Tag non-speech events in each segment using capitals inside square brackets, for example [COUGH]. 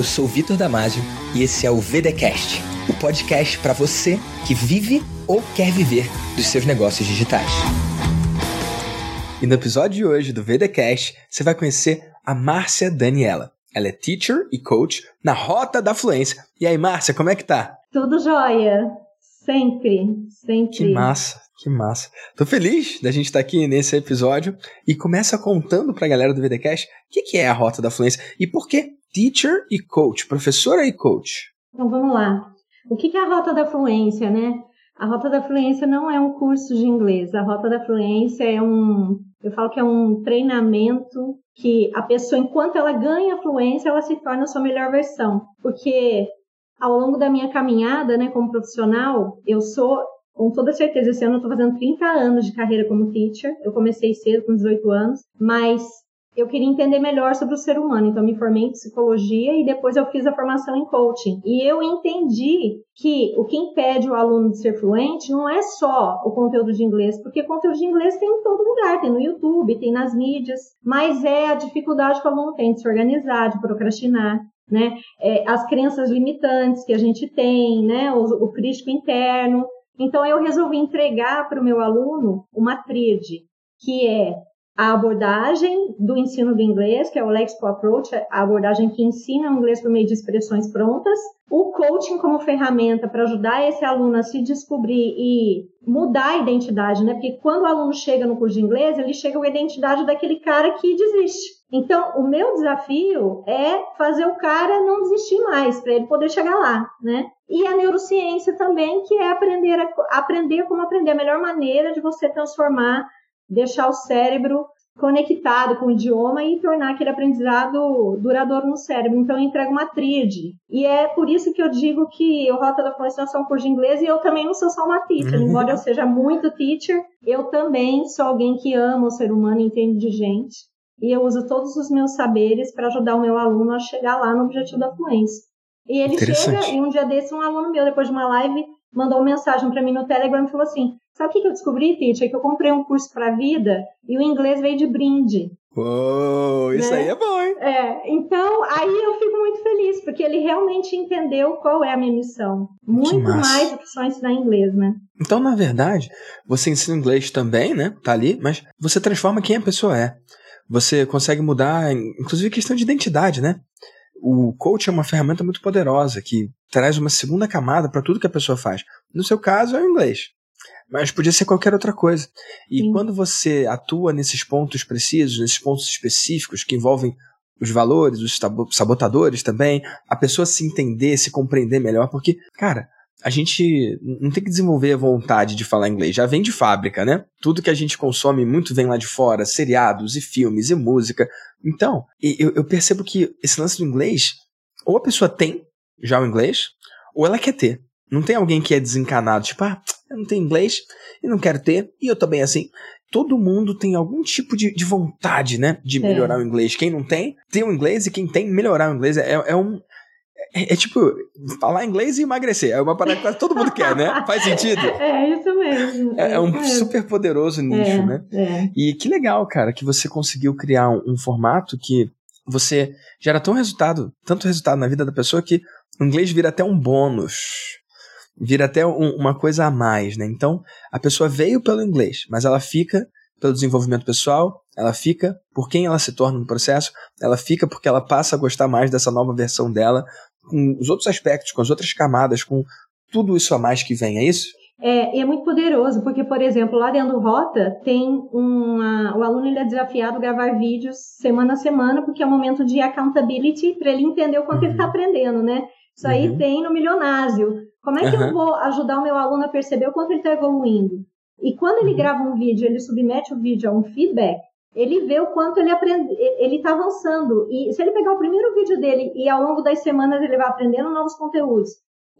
eu sou Vitor Damasio e esse é o VDcast, o podcast para você que vive ou quer viver dos seus negócios digitais. E no episódio de hoje do VDcast, você vai conhecer a Márcia Daniela. Ela é teacher e coach na Rota da Fluência. E aí, Márcia, como é que tá? Tudo jóia. Sempre, sempre. Que massa, que massa. Tô feliz da gente estar tá aqui nesse episódio e começa contando pra galera do VDcast o que, que é a Rota da Fluência e por que teacher e coach, professora e coach. Então vamos lá. O que, que é a Rota da Fluência, né? A Rota da Fluência não é um curso de inglês. A Rota da Fluência é um, eu falo que é um treinamento que a pessoa, enquanto ela ganha fluência, ela se torna a sua melhor versão. Porque ao longo da minha caminhada, né, como profissional, eu sou, com toda certeza, esse ano eu estou fazendo 30 anos de carreira como teacher. Eu comecei cedo, com 18 anos, mas eu queria entender melhor sobre o ser humano. Então, me formei em psicologia e depois eu fiz a formação em coaching. E eu entendi que o que impede o aluno de ser fluente não é só o conteúdo de inglês, porque conteúdo de inglês tem em todo lugar, tem no YouTube, tem nas mídias, mas é a dificuldade que o aluno tem de se organizar, de procrastinar. Né? É, as crenças limitantes que a gente tem, né? o, o crítico interno. Então, eu resolvi entregar para o meu aluno uma tríade, que é a abordagem do ensino do inglês, que é o Lexical Approach, a abordagem que ensina o inglês por meio de expressões prontas, o coaching como ferramenta para ajudar esse aluno a se descobrir e mudar a identidade, né? Porque quando o aluno chega no curso de inglês, ele chega com a identidade daquele cara que desiste. Então, o meu desafio é fazer o cara não desistir mais, para ele poder chegar lá, né? E a neurociência também, que é aprender, a, aprender como aprender, a melhor maneira de você transformar deixar o cérebro conectado com o idioma e tornar aquele aprendizado duradouro no cérebro. Então, eu entrego uma tríade. E é por isso que eu digo que o Rota da Fluência é um curso de inglês e eu também não sou só uma teacher. Uhum. Embora eu seja muito teacher, eu também sou alguém que ama o ser humano e entende de gente. E eu uso todos os meus saberes para ajudar o meu aluno a chegar lá no objetivo da fluência. E ele chega, e um dia desse, um aluno meu, depois de uma live, mandou uma mensagem para mim no Telegram e falou assim: Sabe o que eu descobri, Titi? É que eu comprei um curso para vida e o inglês veio de brinde. Uou, isso né? aí é bom, hein? É, então aí eu fico muito feliz, porque ele realmente entendeu qual é a minha missão. Muito mais do que só ensinar inglês, né? Então, na verdade, você ensina inglês também, né? Tá ali, mas você transforma quem a pessoa é. Você consegue mudar, inclusive, questão de identidade, né? O coach é uma ferramenta muito poderosa que traz uma segunda camada para tudo que a pessoa faz. No seu caso, é o inglês mas podia ser qualquer outra coisa. E Sim. quando você atua nesses pontos precisos, nesses pontos específicos que envolvem os valores, os sabotadores também, a pessoa se entender, se compreender melhor, porque, cara, a gente não tem que desenvolver a vontade de falar inglês, já vem de fábrica, né? Tudo que a gente consome muito vem lá de fora, seriados e filmes e música. Então, eu, eu percebo que esse lance do inglês, ou a pessoa tem já o inglês, ou ela quer ter. Não tem alguém que é desencanado, tipo, ah, eu não tenho inglês e não quero ter, e eu também assim. Todo mundo tem algum tipo de, de vontade, né? De é. melhorar é. o inglês. Quem não tem, tem o inglês, e quem tem, melhorar o inglês. É, é um. É, é, tipo, falar inglês e emagrecer. É uma parada que todo mundo quer, né? Faz sentido? [LAUGHS] É, isso mesmo. É, é um super poderoso nicho, é, né? É. E que legal, cara, que você conseguiu criar um, um formato que você gera tão resultado, tanto resultado na vida da pessoa que o inglês vira até um bônus vira até um, uma coisa a mais, né? Então, a pessoa veio pelo inglês, mas ela fica pelo desenvolvimento pessoal, ela fica por quem ela se torna no processo, ela fica porque ela passa a gostar mais dessa nova versão dela, com os outros aspectos, com as outras camadas, com tudo isso a mais que vem, é isso? É, e é muito poderoso, porque, por exemplo, lá dentro do Rota, tem uma. O aluno ele é desafiado a gravar vídeos semana a semana, porque é um momento de accountability para ele entender o quanto uhum. ele está aprendendo, né? Isso aí uhum. tem no milionásio. Como é que uhum. eu vou ajudar o meu aluno a perceber o quanto ele está evoluindo? E quando ele uhum. grava um vídeo, ele submete o vídeo a um feedback, ele vê o quanto ele aprende, ele está avançando. E se ele pegar o primeiro vídeo dele e ao longo das semanas ele vai aprendendo novos conteúdos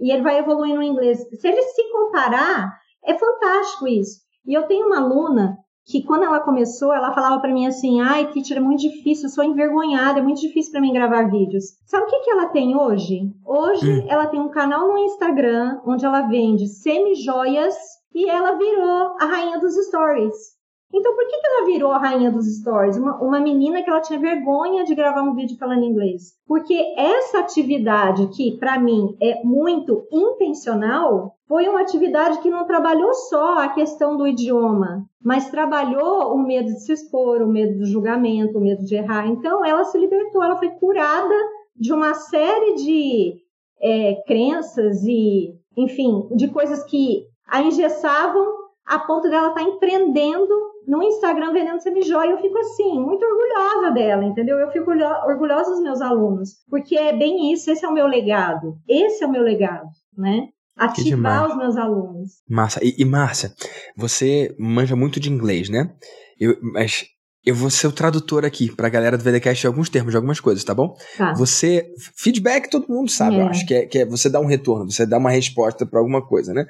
e ele vai evoluindo no inglês, se ele se comparar, é fantástico isso. E eu tenho uma aluna que quando ela começou, ela falava para mim assim: "Ai, teacher, é muito difícil, eu sou envergonhada, é muito difícil para mim gravar vídeos". Sabe o que que ela tem hoje? Hoje hum. ela tem um canal no Instagram onde ela vende semi-joias e ela virou a rainha dos stories. Então, por que, que ela virou a rainha dos stories? Uma, uma menina que ela tinha vergonha de gravar um vídeo falando inglês. Porque essa atividade, que para mim é muito intencional, foi uma atividade que não trabalhou só a questão do idioma, mas trabalhou o medo de se expor, o medo do julgamento, o medo de errar. Então, ela se libertou, ela foi curada de uma série de é, crenças e, enfim, de coisas que a engessavam a ponto dela estar tá empreendendo no Instagram vendendo semijoia. Eu fico assim, muito orgulhosa dela, entendeu? Eu fico orgulhosa dos meus alunos, porque é bem isso, esse é o meu legado. Esse é o meu legado, né? Ativar os meus alunos. Massa. E, e Márcia, você manja muito de inglês, né? Eu, mas eu vou ser o tradutor aqui pra galera do VDCast de alguns termos, de algumas coisas, tá bom? Tá. Você. Feedback todo mundo sabe, é. eu acho, que é, que é você dar um retorno, você dar uma resposta para alguma coisa, né?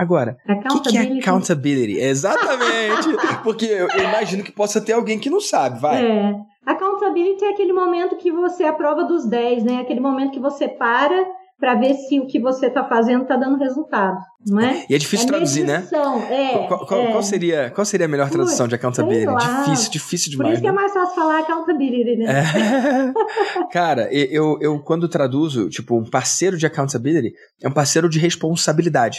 Agora, o que, que, é accountability? Exatamente! [LAUGHS] porque eu, eu, imagino que possa ter alguém que não sabe, vai. É. Accountability é aquele momento que você aprova dos 10, né? Aquele momento que você para para ver se o que você está fazendo está dando resultado, não é? E é difícil é traduzir, né? É, qual, qual, é. qual, seria, qual seria a melhor tradução de accountability? Difícil, difícil demais. Por isso né? que é né? mais fácil falar accountability, né? É. [LAUGHS] Cara, eu, eu quando traduzo, tipo, um parceiro de accountability é um parceiro de responsabilidade.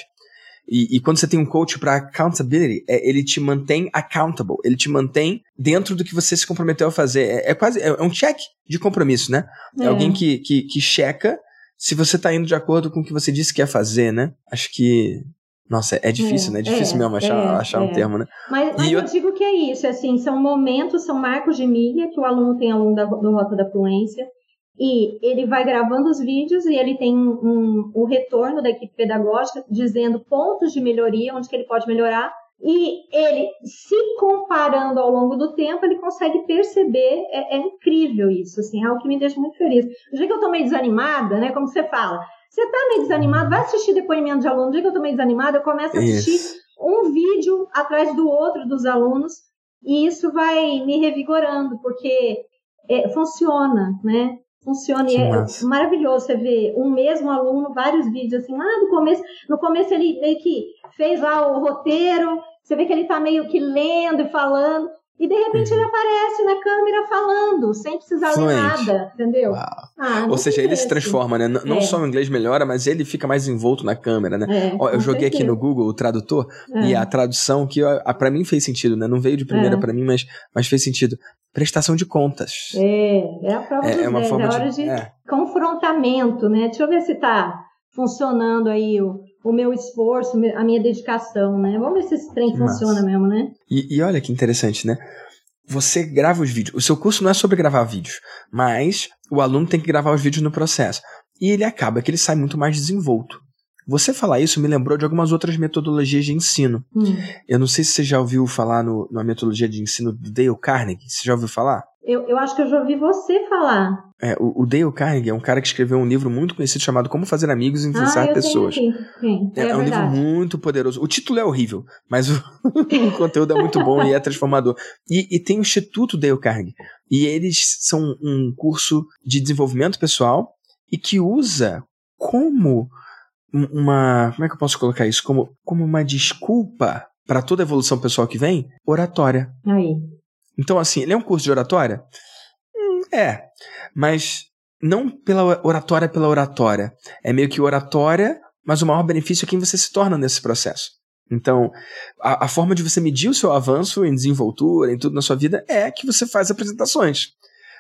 E, e, quando você tem um coach para accountability, é, ele te mantém accountable, ele te mantém dentro do que você se comprometeu a fazer. É, é quase é, é um check de compromisso, né? É, é alguém que, que, que checa se você tá indo de acordo com o que você disse que ia fazer, né? Acho que. Nossa, é difícil, é, né? É difícil mesmo achar, achar um termo, né? Mas, mas eu... eu... digo que é isso, assim, são momentos, são marcos de milha que o aluno tem ao longo da, do Rota da Fluência e ele vai gravando os vídeos e ele tem um, um, retorno da equipe pedagógica dizendo pontos de melhoria, onde que ele pode melhorar. E ele, se comparando ao longo do tempo, ele consegue perceber, é, é incrível isso, assim, é algo que me deixa muito feliz. No dia que eu tô meio desanimada, né, como você fala, você tá meio desanimado, vai assistir depoimento de aluno. No dia que eu tô meio desanimada, eu começo a assistir isso. um vídeo atrás do outro dos alunos e isso vai me revigorando, porque é, funciona, né? Funciona e é maravilhoso você ver um mesmo aluno, vários vídeos assim, lá no começo, no começo ele meio que fez lá o roteiro, você vê que ele está meio que lendo e falando, e de repente ele aparece na câmera falando, sem precisar Fluente. ler nada, entendeu? Ah, Ou seja, ele se transforma, né? Não é. só o inglês melhora, mas ele fica mais envolto na câmera, né? É, Ó, eu joguei certeza. aqui no Google o tradutor é. e a tradução que para mim fez sentido, né? Não veio de primeira é. para mim, mas, mas fez sentido. Prestação de contas. É, é a prova é, é uma 10, forma é hora de, de é. confrontamento, né? Deixa eu ver se tá funcionando aí o, o meu esforço, a minha dedicação, né? Vamos ver se esse trem funciona mesmo, né? E, e olha que interessante, né? Você grava os vídeos. O seu curso não é sobre gravar vídeos, mas o aluno tem que gravar os vídeos no processo. E ele acaba que ele sai muito mais desenvolto. Você falar isso me lembrou de algumas outras metodologias de ensino. Hum. Eu não sei se você já ouviu falar no, na metodologia de ensino do Dale Carnegie. Você já ouviu falar? Eu, eu acho que eu já ouvi você falar. É, o, o Dale Carnegie é um cara que escreveu um livro muito conhecido chamado Como Fazer Amigos e Influenciar ah, Pessoas. Sim. É, é, é um livro muito poderoso. O título é horrível, mas o, [LAUGHS] o conteúdo é muito bom e é [LAUGHS] transformador. E, e, tem o Instituto Dale Carnegie. E eles são um curso de desenvolvimento pessoal e que usa como uma. Como é que eu posso colocar isso? Como, como uma desculpa para toda evolução pessoal que vem? Oratória. Aí. Então, assim, ele é um curso de oratória? É. Mas não pela oratória pela oratória. É meio que oratória, mas o maior benefício é quem você se torna nesse processo. Então, a, a, forma de você medir o seu avanço em desenvoltura, em tudo na sua vida, é que você faz apresentações.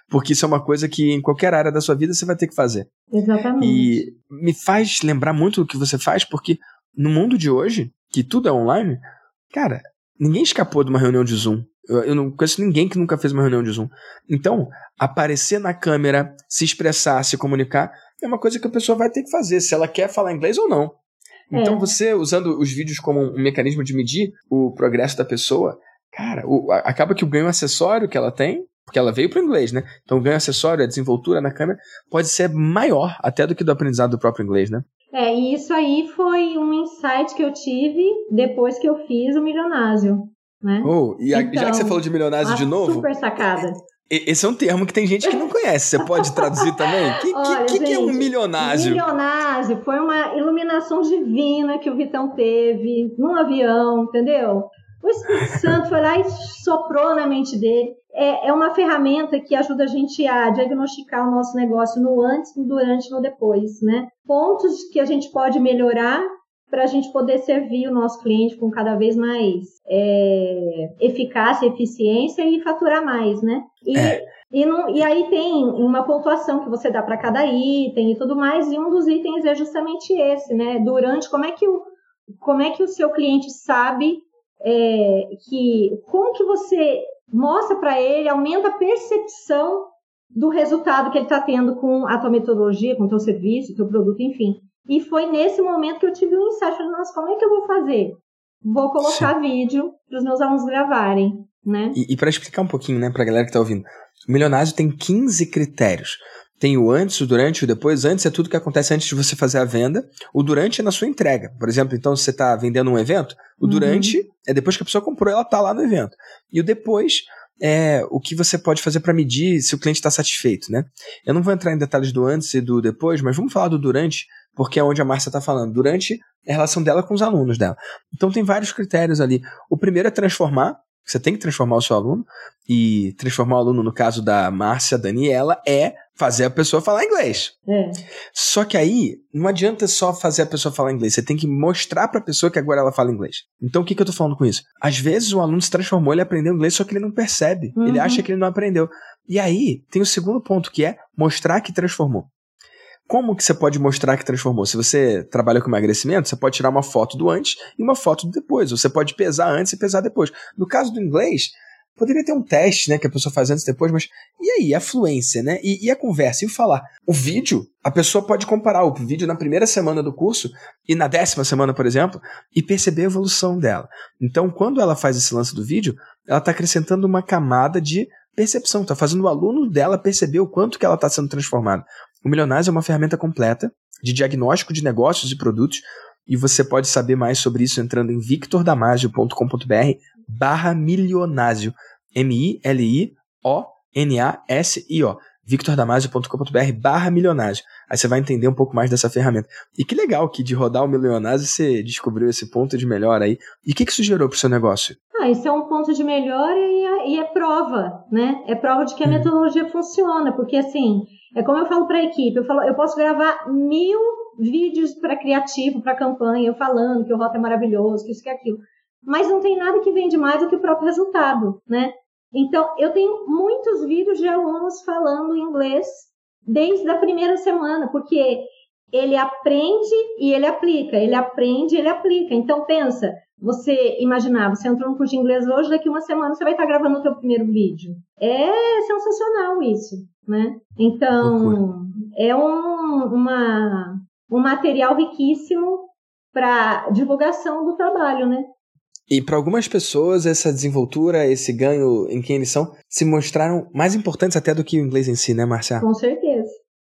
Porque isso é uma coisa que em qualquer área da sua vida você vai ter que fazer. Exatamente. E me faz lembrar muito do que você faz, porque no mundo de hoje, que tudo é online, cara, ninguém escapou de uma reunião de Zoom. Eu, não conheço ninguém que nunca fez uma reunião de Zoom. Então, aparecer na câmera, se expressar, se comunicar, é uma coisa que a pessoa vai ter que fazer, se ela quer falar inglês ou não. Então, é. você usando os vídeos como um mecanismo de medir o progresso da pessoa, cara, o, acaba que o ganho acessório que ela tem, porque ela veio para o inglês, né? Então, o ganho acessório, a desenvoltura na câmera, pode ser maior até do que do aprendizado do próprio inglês, né? É, e isso aí foi um insight que eu tive depois que eu fiz o milionásio. Né? Oh, e a, então, já que você então, falou de milionário de novo. Super sacada. Esse é um termo que tem gente que não conhece. Você pode traduzir também? O que, Olha, que, gente, que, é um milionário? Milionário foi uma iluminação divina que o Vitão teve num avião, entendeu? O Espírito [LAUGHS] Santo foi lá e soprou na mente dele. É, é uma ferramenta que ajuda a gente a diagnosticar o nosso negócio no antes, no durante e no depois, né? Pontos que a gente pode melhorar para a gente poder servir o nosso cliente com cada vez mais é, eficácia, eficiência e faturar mais, né? E, é. e, não, e aí tem uma pontuação que você dá para cada item e tudo mais, e um dos itens é justamente esse, né? Durante, como é que o, como é que o seu cliente sabe é, que, como que você mostra para ele, aumenta a percepção do resultado que ele está tendo com a tua metodologia, com o teu serviço, o teu produto, enfim. E foi nesse momento que eu tive um insight, nossa, como é que eu vou fazer? Vou colocar Sim. vídeo para os meus alunos gravarem, né? E, e para explicar um pouquinho, né, para a galera que está ouvindo, o Milionário tem 15 critérios. Tem o antes, o durante, o depois. Antes é tudo que acontece antes de você fazer a venda. O durante é na sua entrega. Por exemplo, então, se você está vendendo um evento, o uhum. durante é depois que a pessoa comprou, ela está lá no evento. E o depois é o que você pode fazer para medir se o cliente está satisfeito, né? Eu não vou entrar em detalhes do antes e do depois, mas vamos falar do durante, porque é onde a Márcia está falando. Durante a relação dela com os alunos dela. Então tem vários critérios ali. O primeiro é transformar. Você tem que transformar o seu aluno. E transformar o aluno, no caso da Márcia Daniela, é fazer a pessoa falar inglês. É. Só que aí, não adianta só fazer a pessoa falar inglês. Você tem que mostrar para a pessoa que agora ela fala inglês. Então, o que, que eu tô falando com isso? Às vezes, o aluno se transformou, ele aprendeu inglês, só que ele não percebe. Uhum. Ele acha que ele não aprendeu. E aí, tem o segundo ponto, que é mostrar que transformou. Como que você pode mostrar que transformou? Se você trabalha com emagrecimento, você pode tirar uma foto do antes e uma foto do depois. Você pode pesar antes e pesar depois. No caso do inglês, poderia ter um teste, né, que a pessoa faz antes e depois, mas e aí, a fluência, né? E, e, a conversa, e o falar? O vídeo, a pessoa pode comparar o vídeo na primeira semana do curso e na décima semana, por exemplo, e perceber a evolução dela. Então, quando ela faz esse lance do vídeo, ela está acrescentando uma camada de percepção, está fazendo o aluno dela perceber o quanto que ela está sendo transformada. O Milionários é uma ferramenta completa de diagnóstico de negócios e produtos e você pode saber mais sobre isso entrando em victordamasio.com.br barra milionásio. M-I-L-I-O-N-A-S-I-O. victordamasio.com.br barra milionásio. Aí você vai entender um pouco mais dessa ferramenta. E que legal que de rodar o milionásio você descobriu esse ponto de melhor aí. E o que, que isso gerou para o seu negócio? Ah, isso é um ponto de melhor e é, e é prova, né? É prova de que a hum. metodologia funciona, porque assim, é como eu falo para a equipe, eu, falo, eu posso gravar mil vídeos para criativo, para campanha, eu falando que o rota é maravilhoso, que isso que é aquilo. Mas não tem nada que vende mais do que o próprio resultado, né? Então, eu tenho muitos vídeos de alunos falando inglês desde a primeira semana, porque ele aprende e ele aplica, ele aprende e ele aplica. Então, pensa, você imaginar, você entrou no curso de inglês hoje, daqui uma semana você vai estar gravando o seu primeiro vídeo. É sensacional isso, né? Então, é um, uma, um material riquíssimo para divulgação do trabalho, né? E para algumas pessoas, essa desenvoltura, esse ganho em quem eles são, se mostraram mais importantes até do que o inglês em si, né, Marcia? Com certeza.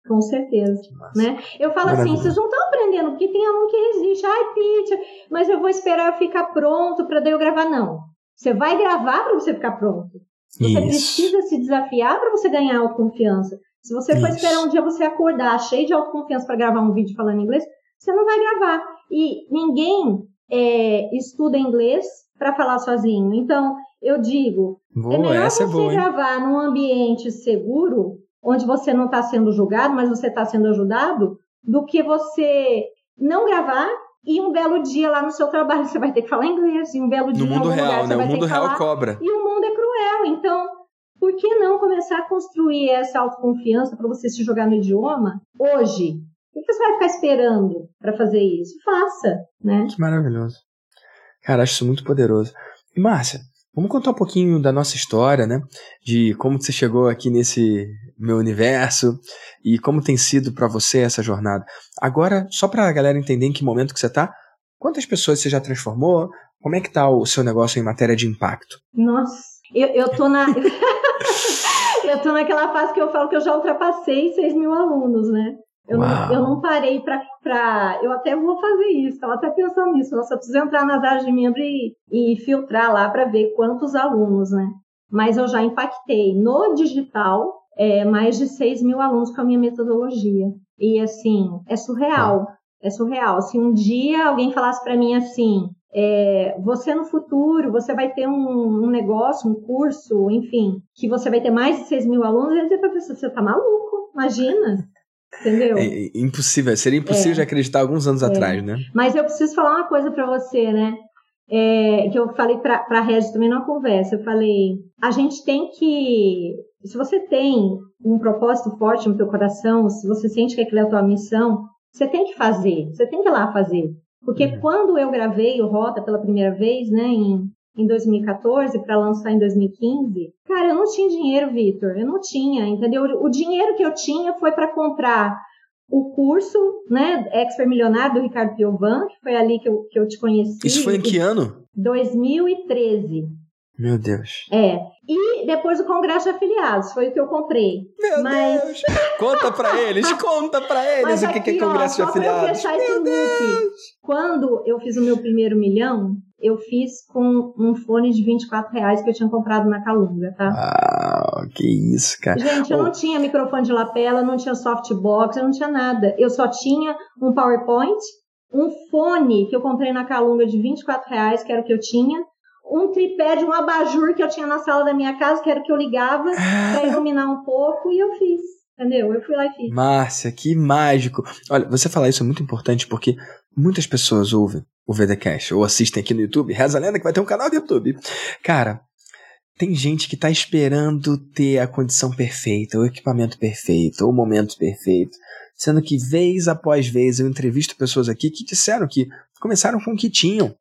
Com certeza, né? Eu falo assim, vocês não estão aprendendo, porque tem aluno que resiste. Ai, Pitch, mas eu vou esperar eu ficar pronto para daí eu gravar. Não. Você vai gravar para você ficar pronto. Você Isso. precisa se desafiar para você ganhar autoconfiança. Se você Isso. for esperar um dia você acordar cheio de autoconfiança para gravar um vídeo falando inglês, você não vai gravar. E ninguém é, estuda inglês para falar sozinho. Então, eu digo, boa, é melhor é você é boa, gravar num ambiente seguro, onde você não está sendo julgado, mas você está sendo ajudado, do que você não gravar e um belo dia lá no seu trabalho [LAUGHS] você vai ter que falar inglês, e um belo dia no mundo real, né? O mundo real falar, cobra. E o mundo é cruel, então por que não começar a construir essa autoconfiança para você se jogar no idioma hoje? Por que você vai ficar esperando para fazer isso? Faça, né? Que maravilhoso. Cara, acho isso muito poderoso. E Márcia, vamos contar um pouquinho da nossa história, né? De como você chegou aqui nesse meu universo e como tem sido para você essa jornada. Agora, só para a galera entender em que momento que você está, quantas pessoas você já transformou? Como é que tá o seu negócio em matéria de impacto? Nossa, eu, eu tô na... [LAUGHS] eu tô naquela fase que eu falo que eu já ultrapassei 6 mil alunos, né? Eu não, eu não, parei para. Eu até vou fazer isso, estava até pensando nisso. Eu só preciso entrar nas áreas de membro e, e filtrar lá para ver quantos alunos, né? Mas eu já impactei no digital é, mais de 6 mil alunos com a minha metodologia. E assim, é surreal. É surreal. Se um dia alguém falasse para mim assim, é, você no futuro, você vai ter um, um, negócio, um curso, enfim, que você vai ter mais de 6 mil alunos, e dizer pra pessoa, você tá maluco, imagina. [LAUGHS] Entendeu? É, é impossível, seria impossível é, de acreditar alguns anos é. atrás, né? Mas eu preciso falar uma coisa para você, né? É, que eu falei para a Regis também numa conversa. Eu falei: a gente tem que. Se você tem um propósito forte no teu coração, se você sente que aquilo é a tua missão, você tem que fazer, você tem que ir lá fazer. Porque uhum. quando eu gravei o Rota pela primeira vez, né, em, em 2014, para lançar em 2015, cara, eu não tinha dinheiro, Vitor, eu não tinha, entendeu? O dinheiro que eu tinha foi para comprar o curso, né, Expert Milionário do Ricardo Piovan, que foi ali que eu, que eu te conheci. Isso foi em que ano? 2013. Meu Deus. É. E depois o Congresso de Afiliados, foi o que eu comprei. Meu Mas... Deus! Conta pra eles, conta pra [LAUGHS] eles o que, aqui, que é Congresso ó, de Afiliados. Meu Deus! Quando eu fiz o meu primeiro milhão, eu fiz com um fone de 24 reais que eu tinha comprado na Calunga, tá? Ah, que isso, cara. Gente, eu oh. não tinha microfone de lapela, não tinha softbox, eu não tinha nada. Eu só tinha um PowerPoint, um fone que eu comprei na Calunga de 24 reais, que era o que eu tinha, um tripé de um abajur que eu tinha na sala da minha casa, que era o que eu ligava para iluminar um pouco, e eu fiz. Entendeu? Eu fui lá e fiz. Márcia, que mágico. Olha, você falar isso é muito importante porque muitas pessoas ouvem o VDCast ou assistem aqui no YouTube. Reza a lenda que vai ter um canal do YouTube. Cara, tem gente que tá esperando ter a condição perfeita, o equipamento perfeito, o momento perfeito. Sendo que vez após vez eu entrevisto pessoas aqui que disseram que começaram com o que tinham.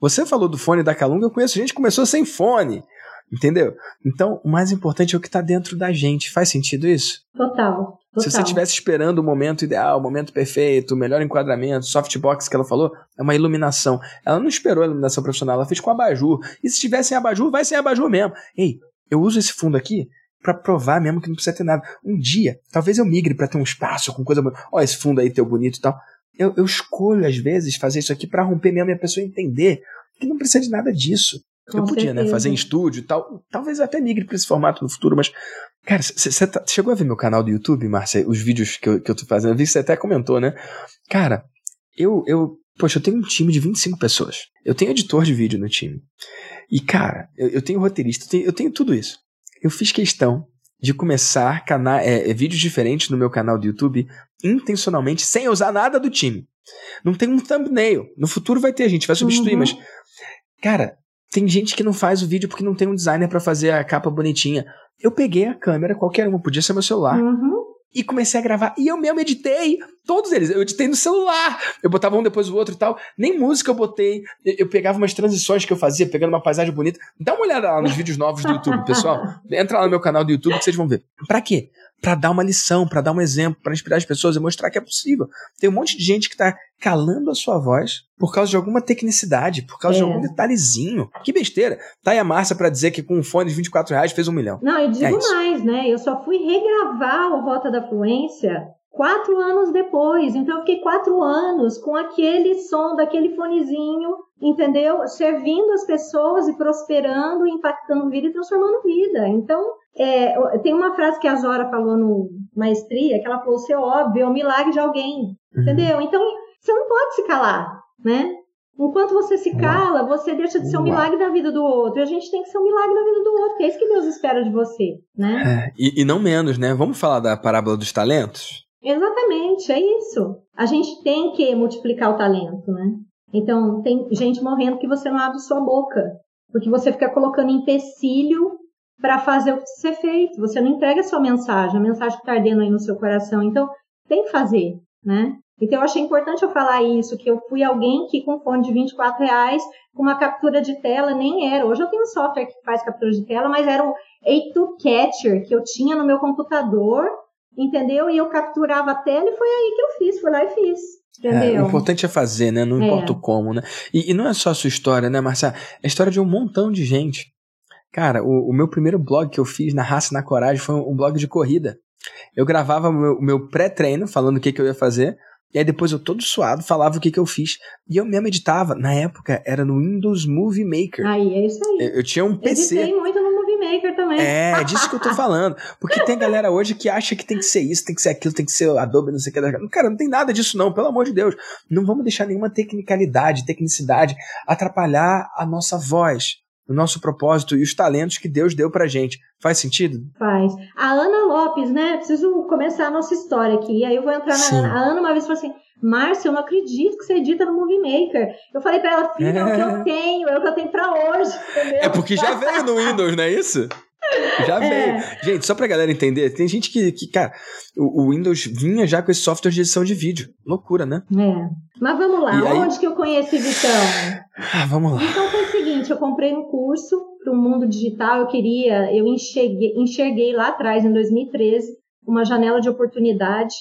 Você falou do fone da Calunga, eu conheço gente que começou sem fone. Entendeu? Então, o mais importante é o que está dentro da gente. Faz sentido isso? Total. Total. Se você estivesse esperando o momento ideal, o momento perfeito, o melhor enquadramento, softbox que ela falou, é uma iluminação. Ela não esperou a iluminação profissional, ela fez com abajur. E se tiver sem abajur, vai sem abajur mesmo. Ei, eu uso esse fundo aqui para provar mesmo que não precisa ter nada. Um dia, talvez eu migre para ter um espaço com coisa. Ó, esse fundo aí teu bonito e tal. Eu, eu escolho, às vezes, fazer isso aqui para romper mesmo e a pessoa entender que não precisa de nada disso. Com eu podia, né, certeza. né? Fazer em estúdio e tal. Talvez até migre para esse formato no futuro, mas. Cara, você tá, chegou a ver meu canal do YouTube, Márcia? Os vídeos que eu, que eu tô fazendo? Eu vi que você até comentou, né? Cara, eu, eu. Poxa, eu tenho um time de 25 pessoas. Eu tenho editor de vídeo no time. E, cara, eu, eu tenho roteirista, eu tenho, eu tenho tudo isso. Eu fiz questão de começar cana é, é, vídeos diferentes no meu canal do YouTube intencionalmente, sem usar nada do time. Não tem um thumbnail. No futuro vai ter, a gente vai substituir, uhum. mas. Cara, tem gente que não faz o vídeo porque não tem um designer para fazer a capa bonitinha. Eu peguei a câmera, qualquer uma, podia ser meu celular. Uhum. E comecei a gravar. E eu mesmo editei todos eles. Eu editei no celular. Eu botava um depois o outro e tal. Nem música eu botei. Eu pegava umas transições que eu fazia, pegando uma paisagem bonita. Dá uma olhada lá nos vídeos novos do YouTube, pessoal. Entra lá no meu canal do YouTube que vocês vão ver. Pra quê? Para dar uma lição, para dar um exemplo, para inspirar as pessoas e mostrar que é possível. Tem um monte de gente que está calando a sua voz por causa de alguma tecnicidade, por causa é. de algum detalhezinho. Que besteira. Tá aí a Márcia para dizer que com um fone de 24 reais fez um milhão. Não, eu digo é mais, né? Eu só fui regravar o Rota da Fluência quatro anos depois. Então, eu fiquei quatro anos com aquele som daquele fonezinho, entendeu? Servindo as pessoas e prosperando, impactando vida e transformando vida. Então, é, tem uma frase que a Zora falou no Maestria, que ela falou, ser óbvio, é o milagre de alguém, uhum. entendeu? Então, você não pode se calar, né? Enquanto você se cala, você deixa de ser um milagre na vida do outro. E a gente tem que ser um milagre na vida do outro, que é isso que Deus espera de você, né? É, e, e não menos, né? Vamos falar da parábola dos talentos? Exatamente, é isso. A gente tem que multiplicar o talento, né? Então, tem gente morrendo que você não abre sua boca, porque você fica colocando empecilho para fazer o que ser feito. Você não entrega a sua mensagem, a mensagem que está ardendo aí no seu coração. Então, tem que fazer, né? Então, eu achei importante eu falar isso, que eu fui alguém que com fone de 24 reais, com uma captura de tela, nem era. Hoje eu tenho um software que faz captura de tela, mas era um A2 Catcher que eu tinha no meu computador, entendeu? E eu capturava a tela e foi aí que eu fiz, fui lá e fiz. Entendeu? É, o importante é fazer, né? Não é. importa o como, né? E, e, não é só a sua história, né, Marcia? É a história de um montão de gente. Cara, o, o, meu primeiro blog que eu fiz na raça na coragem foi um, blog de corrida. Eu gravava o meu, meu pré-treino, falando o que, que eu ia fazer. E aí depois eu todo suado falava o que, que eu fiz. E eu mesmo editava. Na época era no Windows Movie Maker. Aí, é isso aí. Eu, eu tinha um PC. Editei muito no Movie Maker também. É, disso que eu tô [LAUGHS] falando. Porque tem galera hoje que acha que tem que ser isso, tem que ser aquilo, tem que ser Adobe, não sei o que. Cara, não tem nada disso não, pelo amor de Deus. Não vamos deixar nenhuma tecnicalidade, tecnicidade atrapalhar a nossa voz o nosso propósito e os talentos que Deus deu pra gente. Faz sentido? Faz. A Ana Lopes, né? Preciso começar a nossa história aqui. E aí eu vou entrar na Ana. A Ana uma vez falou assim: Márcia, eu não acredito que você edita no Movie Maker. Eu falei pra ela, filha, é o que eu é. [LAUGHS] tenho, é o que eu tenho pra hoje, entendeu? É porque já veio no Windows, não é isso? Já é. veio. Gente, só pra galera entender, tem gente que, que cara, o, o, Windows vinha já com esse software de edição de vídeo. Loucura, né? É. Mas vamos lá, e onde aí... que eu conheci Vitão? Ah, vamos lá. Então foi o seguinte, eu comprei um curso para o mundo digital, eu queria, eu enxerguei, enxerguei lá atrás, em 2013, uma janela de oportunidade,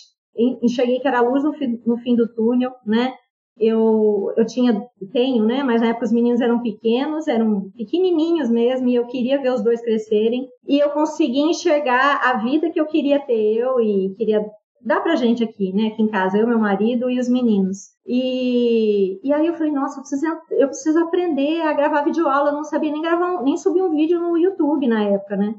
enxerguei que era a luz no fim, no fim do túnel, né? Eu, eu tinha, tenho, né? Mas na época os meninos eram pequenos, eram pequenininhos mesmo, e eu queria ver os dois crescerem. E eu consegui enxergar a vida que eu queria ter eu e queria dar pra gente aqui, né? Aqui em casa, eu, meu marido e os meninos. E, e aí eu falei, nossa, eu preciso, eu preciso aprender a gravar videoaula. Eu não sabia nem gravar, nem subir um vídeo no YouTube na época, né?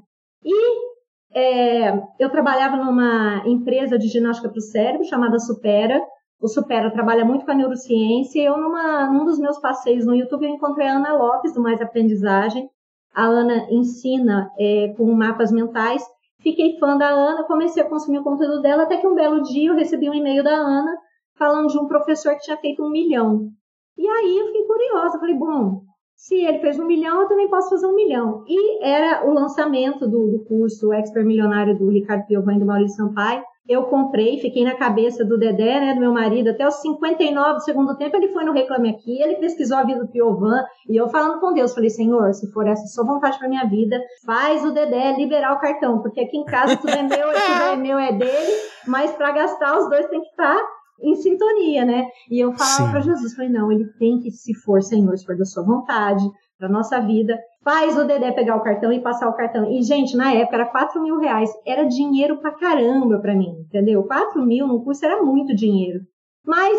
E é, eu trabalhava numa empresa de ginástica para o cérebro chamada Supera o Supera trabalha muito com a neurociência. Eu, numa, num dos meus passeios no YouTube, eu encontrei a Ana Lopes, do Mais Aprendizagem. A Ana ensina é, com mapas mentais. Fiquei fã da Ana, comecei a consumir o conteúdo dela, até que um belo dia eu recebi um e-mail da Ana falando de um professor que tinha feito um milhão. E aí eu fiquei curiosa, falei, bom, se ele fez um milhão, eu também posso fazer um milhão. E era o lançamento do, do curso Expert Milionário do Ricardo Piovani e do Maurício Sampaio. Eu comprei, fiquei na cabeça do Dedé, né, do meu marido, até os 59 do segundo tempo, ele foi no Reclame Aqui, ele pesquisou a vida do Piovan, e eu falando com Deus, falei, Senhor, se for essa sua vontade para minha vida, faz o Dedé liberar o cartão, porque aqui em casa tudo é meu, tudo é meu, é dele, mas para gastar os dois tem que estar tá em sintonia, né? E eu falava para Jesus, falei, não, ele tem que, se for, Senhor, se for da sua vontade, para nossa vida, faz o Dedé pegar o cartão e passar o cartão. E, gente, na época era 4 mil reais. Era dinheiro pra caramba pra mim, entendeu? 4 mil no curso era muito dinheiro. Mas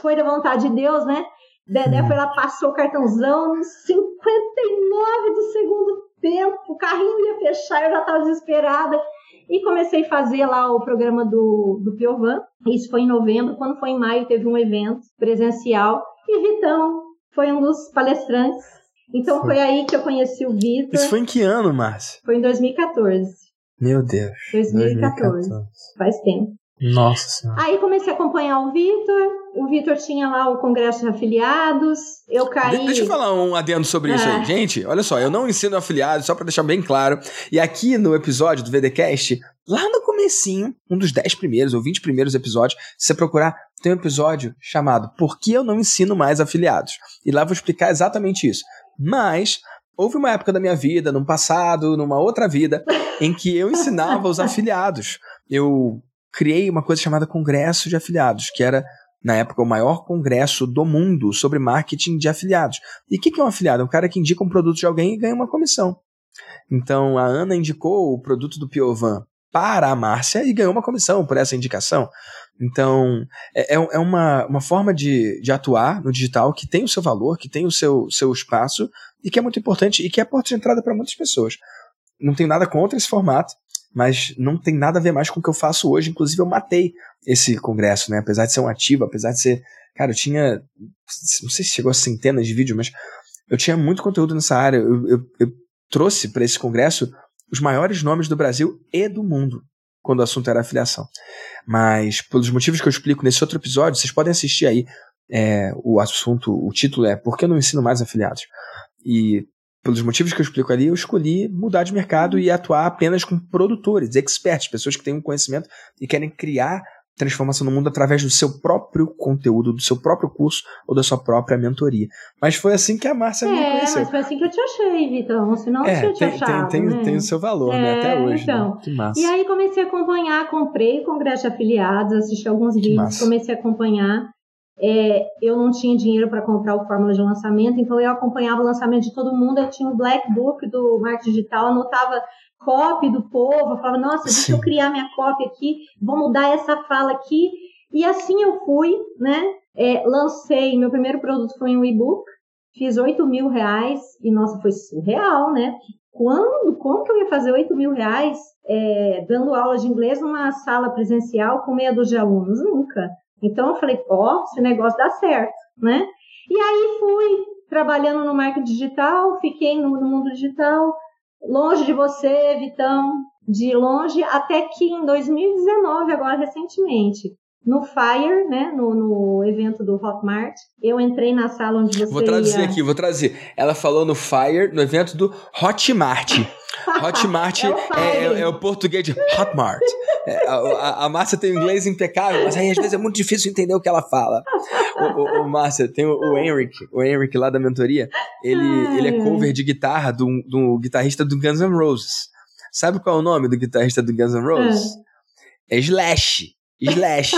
foi da vontade de Deus, né? Dedé foi lá, passou o cartãozão, 59 do segundo tempo, o carrinho ia fechar, eu já estava desesperada. E comecei a fazer lá o programa do, do Piovan. Isso foi em novembro. Quando foi em maio, teve um evento presencial. E Vitão foi um dos palestrantes então foi. foi aí que eu conheci o Vitor. Isso foi em que ano, Márcia? Foi em 2014. Meu Deus. 2014. 2014. Faz tempo. Nossa Senhora. Aí comecei a acompanhar o Vitor. O Vitor tinha lá o congresso de afiliados. Eu caí. deixa eu falar um adendo sobre é. isso aí. É. Gente, olha só, eu não ensino afiliados, só para deixar bem claro. E aqui no episódio do VDcast, lá no comecinho, um dos 10 primeiros ou 20 primeiros episódios, se você procurar, tem um episódio chamado Por que eu não ensino mais afiliados? E lá vou explicar exatamente isso. Mas houve uma época da minha vida, num passado, numa outra vida, em que eu ensinava os [LAUGHS] afiliados. Eu criei uma coisa chamada Congresso de Afiliados, que era, na época, o maior congresso do mundo sobre marketing de afiliados. E o que, que é um afiliado? É um cara que indica um produto de alguém e ganha uma comissão. Então, a Ana indicou o produto do Piovan para a Márcia e ganhou uma comissão por essa indicação. Então, é, é, é uma, uma forma de, de atuar no digital que tem o seu valor, que tem o seu, seu espaço e que é muito importante e que é porta de entrada para muitas pessoas. Não tenho nada contra esse formato, mas não tem nada a ver mais com o que eu faço hoje. Inclusive, eu matei esse congresso, né? Apesar de ser um ativo, apesar de ser. Cara, eu tinha. Não sei se chegou a centenas de vídeos, mas eu tinha muito conteúdo nessa área. Eu, eu, eu trouxe para esse congresso os maiores nomes do Brasil e do mundo quando o assunto era afiliação. Mas, pelos motivos que eu explico nesse outro episódio, vocês podem assistir aí é, o assunto, o título é Por que eu não ensino mais afiliados? E pelos motivos que eu explico ali, eu escolhi mudar de mercado e atuar apenas com produtores, experts, pessoas que têm um conhecimento e querem criar transformação no mundo através do seu próprio conteúdo, do seu próprio curso ou da sua própria mentoria. Mas foi assim que a Márcia é, me conheceu. mas foi assim que eu te achei, Vitor. Senão é, eu te achado, tem, né? tem o seu valor, é, né? Até é, hoje. Né? Então. Né? Que massa. E aí comecei a acompanhar, comprei Congresso de Afiliados, assisti alguns vídeos, comecei a acompanhar. É, eu não tinha dinheiro para comprar o fórmula de lançamento, então eu acompanhava o lançamento de todo mundo. Eu tinha o Black Book do marketing digital, anotava copy do povo, eu falava, nossa, deixa Sim. eu criar minha copy aqui, vou mudar essa fala aqui. E assim eu fui, né? É, lancei, meu primeiro produto foi um e-book, fiz 8 mil reais, e nossa, foi surreal, né? Quando, como que eu ia fazer 8 mil reais é, dando aula de inglês numa sala presencial com meia dúzia de alunos? Nunca. Então eu falei, ó, oh, esse negócio dá certo, né? E aí fui trabalhando no marketing digital, fiquei no, no mundo digital, longe de você, Vitão, de longe, até que em 2019, agora recentemente, no Fire, né, no, no, evento do Hotmart, eu entrei na sala onde você Vou traduzir ia... aqui, vou traduzir. Ela falou no Fire, no evento do Hotmart. [LAUGHS] Hotmart é, o é, é, é, o português de Hotmart. É, a, a, a Márcia tem o inglês impecável, mas aí às vezes é muito difícil entender o que ela fala. O, o, o Márcia, tem o, o Henrik, o Henrik lá da mentoria, ele, ele é cover de guitarra do, do guitarrista do Guns N' Roses. Sabe qual é o nome do guitarrista do Guns N' Roses? É, é Slash. Slash.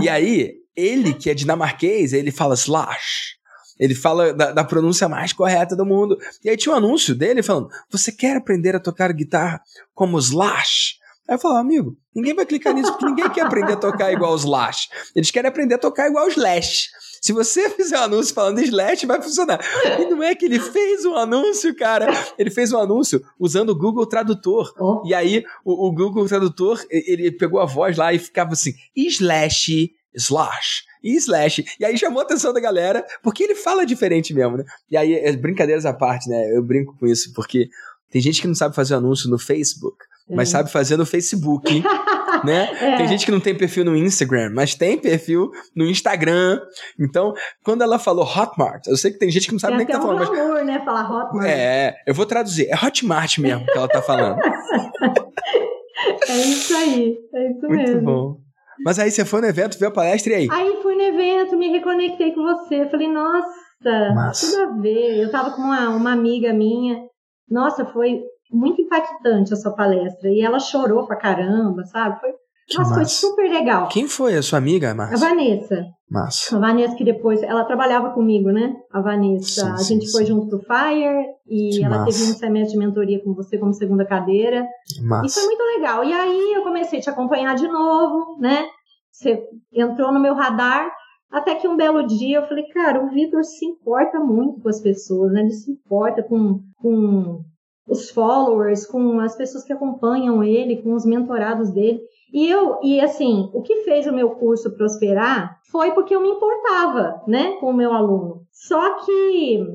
e aí, ele, que é dinamarquês, ele fala slash. Ele fala da, da, pronúncia mais correta do mundo. E aí tinha um anúncio dele falando: Você quer aprender a tocar guitarra como Slash? Aí eu falo, amigo, ninguém vai clicar nisso porque ninguém quer aprender a tocar igual os Slash. Eles querem aprender a tocar igual os Slash. Se você [LAUGHS] fizer um anúncio falando Slash, vai funcionar. E não é que ele fez um anúncio, cara. Ele fez um anúncio usando o Google Tradutor. Oh. E aí, o, o, Google Tradutor, ele pegou a voz lá e ficava assim, slash, slash. E slash. E aí chamou a atenção da galera, porque ele fala diferente mesmo, né? E aí, é, brincadeiras à parte, né? Eu brinco com isso, porque tem gente que não sabe fazer anúncio no Facebook mas é. sabe fazer no Facebook, [LAUGHS] né? É. Tem gente que não tem perfil no Instagram, mas tem perfil no Instagram. Então, quando ela falou Hotmart, eu sei que tem gente que não sabe tem nem o que tá falando. Tem mas... né? Falar Hotmart. É, eu vou traduzir. É Hotmart mesmo que ela tá falando. [LAUGHS] é isso aí, é isso Muito mesmo. Muito bom. Mas aí você foi no evento, viu a palestra e aí? Aí fui no evento, me reconectei com você. Falei, nossa, Massa. tudo a ver. Eu tava com uma, uma amiga minha. Nossa, foi muito impactante a sua palestra. E ela chorou pra caramba, sabe? Foi, nossa, foi super legal. Quem foi a sua amiga, Márcia? A Vanessa. Massa. A Vanessa que depois, ela trabalhava comigo, né? A Vanessa. Sim, a gente sim, foi sim. junto pro Fire e que ela massa. teve um semestre de mentoria com você como segunda cadeira. Massa. E foi muito legal. E aí eu comecei a te acompanhar de novo, né? Você entrou no meu radar. Até que um belo dia eu falei, cara, o Vitor se importa muito com as pessoas, né? Ele se importa com, com os followers, com as pessoas que acompanham ele, com os mentorados dele. E eu, e assim, o que fez o meu curso prosperar foi porque eu me importava, né, com o meu aluno. Só que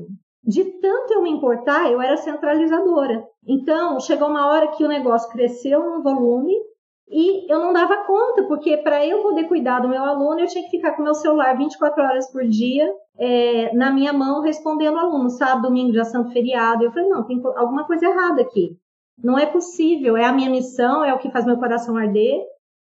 de tanto eu me importar, eu era centralizadora. Então, chegou uma hora que o negócio cresceu no volume e eu não dava conta, porque para eu poder cuidar do meu aluno, eu tinha que ficar com meu celular 24 horas por dia é, na minha mão respondendo aluno, sábado, domingo, dia santo, feriado. Eu falei, não, tem alguma coisa errada aqui. Não é possível, é a minha missão, é o que faz meu coração arder,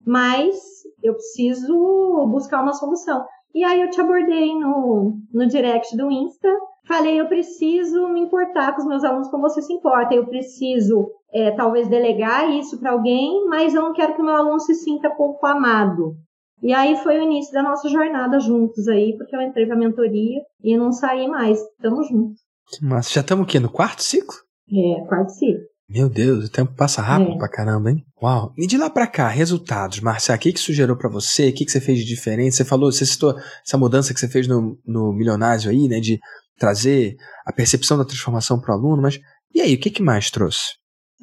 mas eu preciso buscar uma solução. E aí eu te abordei no, no direct do Insta, falei, eu preciso me importar com os meus alunos como você se importa, eu preciso é, talvez delegar isso para alguém, mas eu não quero que o meu aluno se sinta pouco amado. E aí foi o início da nossa jornada juntos aí, porque eu entrei pra mentoria e não saí mais. Tamo juntos. Mas já estamos o quê? No quarto ciclo? É, quarto ciclo. Meu Deus, o tempo passa rápido é. pra caramba, hein? Uau. E de lá pra cá, resultados, Marcia, o que que gerou para você? O que que você fez de diferente? Você falou, você citou essa mudança que você fez no, no Milionário aí, né? De trazer a percepção da transformação pro aluno, mas e aí, o que que mais trouxe?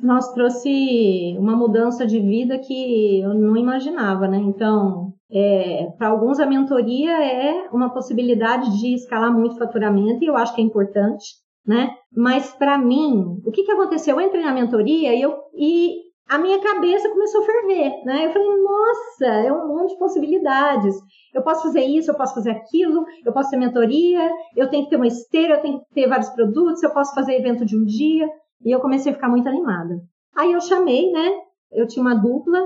Nós trouxe uma mudança de vida que eu não imaginava, né? Então, é, para alguns a mentoria é uma possibilidade de escalar muito faturamento e eu acho que é importante, né? Mas para mim, o que, que aconteceu? Eu entrei na mentoria e, eu, e a minha cabeça começou a ferver, né? Eu falei, nossa, é um monte de possibilidades. Eu posso fazer isso, eu posso fazer aquilo, eu posso ter mentoria, eu tenho que ter uma esteira, eu tenho que ter vários produtos, eu posso fazer evento de um dia. E eu comecei a ficar muito animada. Aí eu chamei, né? Eu tinha uma dupla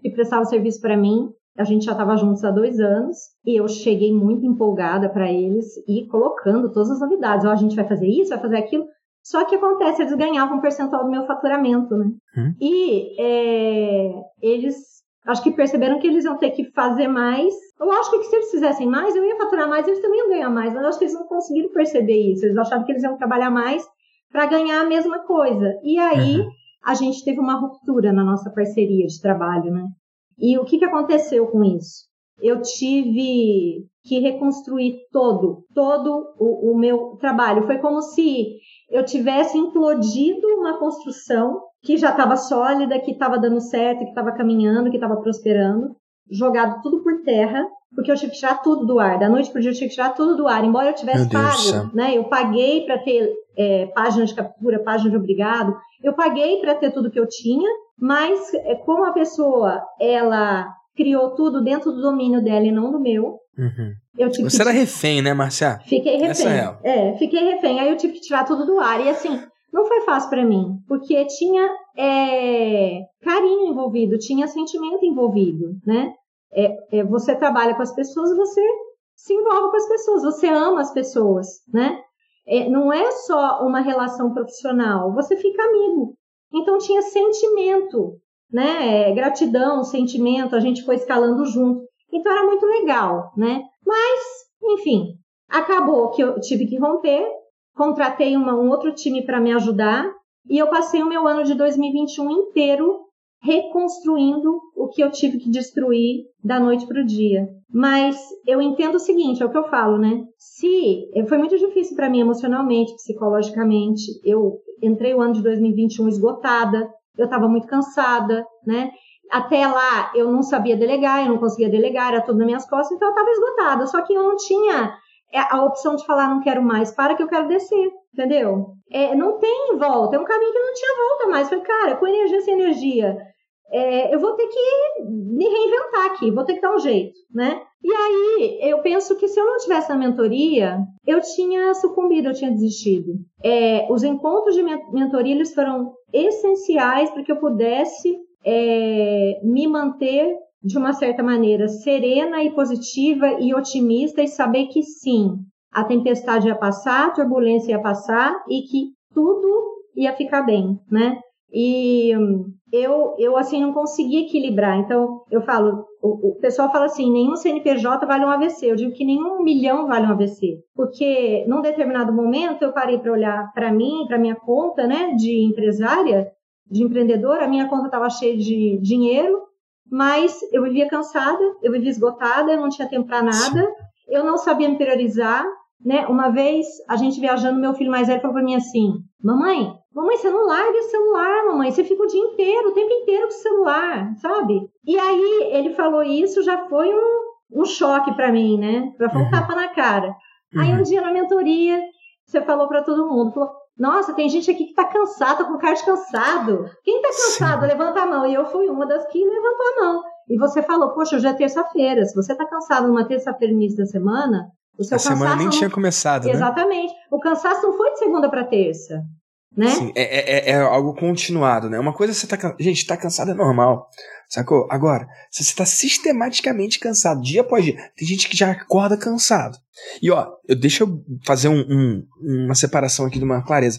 que prestava serviço para mim. A gente já estava juntos há dois anos e eu cheguei muito empolgada para eles e colocando todas as novidades. Ó, a gente vai fazer isso, vai fazer aquilo. Só que acontece, eles ganhavam um percentual do meu faturamento, né? Hum. E é, eles acho que perceberam que eles iam ter que fazer mais. Eu acho que se eles fizessem mais, eu ia faturar mais, eles também iam ganhar mais. Mas eu acho que eles não conseguiram perceber isso. Eles achavam que eles iam trabalhar mais para ganhar a mesma coisa. E aí uhum. a gente teve uma ruptura na nossa parceria de trabalho, né? E o que, que aconteceu com isso? Eu tive que reconstruir todo, todo o, o meu trabalho. Foi como se eu tivesse implodido uma construção que já estava sólida, que estava dando certo, que estava caminhando, que estava prosperando, jogado tudo por terra, porque eu tive que tirar tudo do ar. Da noite para o dia eu tive que tirar tudo do ar. Embora eu tivesse pago, né? Eu paguei para ter é, página de captura, página de obrigado. Eu paguei para ter tudo que eu tinha, mas é, como a pessoa ela criou tudo dentro do domínio dela e não do meu. Uhum. Eu tive Você que... era refém, né, Marcia? Fiquei refém. É, é, fiquei refém. Aí eu tive que tirar tudo do ar. E assim, não foi fácil para mim, porque tinha é, carinho envolvido, tinha sentimento envolvido, né? É, é, você trabalha com as pessoas, você se envolve com as pessoas, você ama as pessoas, né? É, não é só uma relação profissional, você fica amigo. Então tinha sentimento, né? É, gratidão, sentimento, a gente foi escalando junto. Então era muito legal, né? Mas, enfim, acabou que eu tive que romper, contratei uma, um outro time para me ajudar e eu passei o meu ano de 2021 inteiro reconstruindo o que eu tive que destruir da noite para o dia. Mas eu entendo o seguinte, é o que eu falo, né? Se foi muito difícil para mim emocionalmente, psicologicamente, eu entrei o ano de 2021 esgotada, eu estava muito cansada, né? Até lá eu não sabia delegar, eu não conseguia delegar, era tudo nas minhas costas, então eu estava esgotada. Só que eu não tinha é, a opção de falar não quero mais, para que eu quero descer, entendeu? É, não tem volta, é um caminho que não tinha volta mais. Falei, cara, com energia sem energia, é, eu vou ter que me reinventar aqui, vou ter que dar um jeito, né? E aí, eu penso que se eu não tivesse na mentoria, eu tinha sucumbido, eu tinha desistido. É, os encontros de mentoria, eles foram essenciais para que eu pudesse é, me manter de uma certa maneira serena e positiva e otimista e saber que sim, a tempestade ia passar, a turbulência ia passar e que tudo ia ficar bem, né? E eu, eu assim, não consegui equilibrar. Então, eu falo, o, o, pessoal fala assim, nenhum CNPJ vale um AVC. Eu digo que nenhum milhão vale um AVC. Porque, num determinado momento, eu parei para olhar para mim, para minha conta, né, de empresária, de empreendedora, a minha conta estava cheia de dinheiro, mas eu vivia cansada, eu vivia esgotada, eu não tinha tempo para nada, eu não sabia me priorizar, né? Uma vez, a gente viajando, meu filho mais velho falou para mim assim: Mamãe, mamãe, você não larga esse celular, mamãe, você fica o dia inteiro, o tempo inteiro com o celular, sabe? E aí ele falou isso, já foi um, um choque para mim, né? Já foi um uhum. tapa na cara. Uhum. Aí um dia na mentoria, você falou para todo mundo, falou, nossa, tem gente aqui que tá cansada, com cara de cansado. Quem tá cansado, Sim. levanta a mão. E eu fui uma das que levantou a mão. E você falou, poxa, hoje é terça-feira. Se você tá cansado numa terça-feira início da semana, o seu a cansaço. semana nem não... tinha começado, né? Exatamente. O cansaço não foi de segunda para terça. Né? Sim, é, é, é, algo continuado, né? Uma coisa você tá. Gente, tá cansado é normal. Sacou? Agora, se você tá sistematicamente cansado, dia após dia, tem gente que já acorda cansado. E ó, eu, deixa eu fazer um, um, uma separação aqui de uma clareza.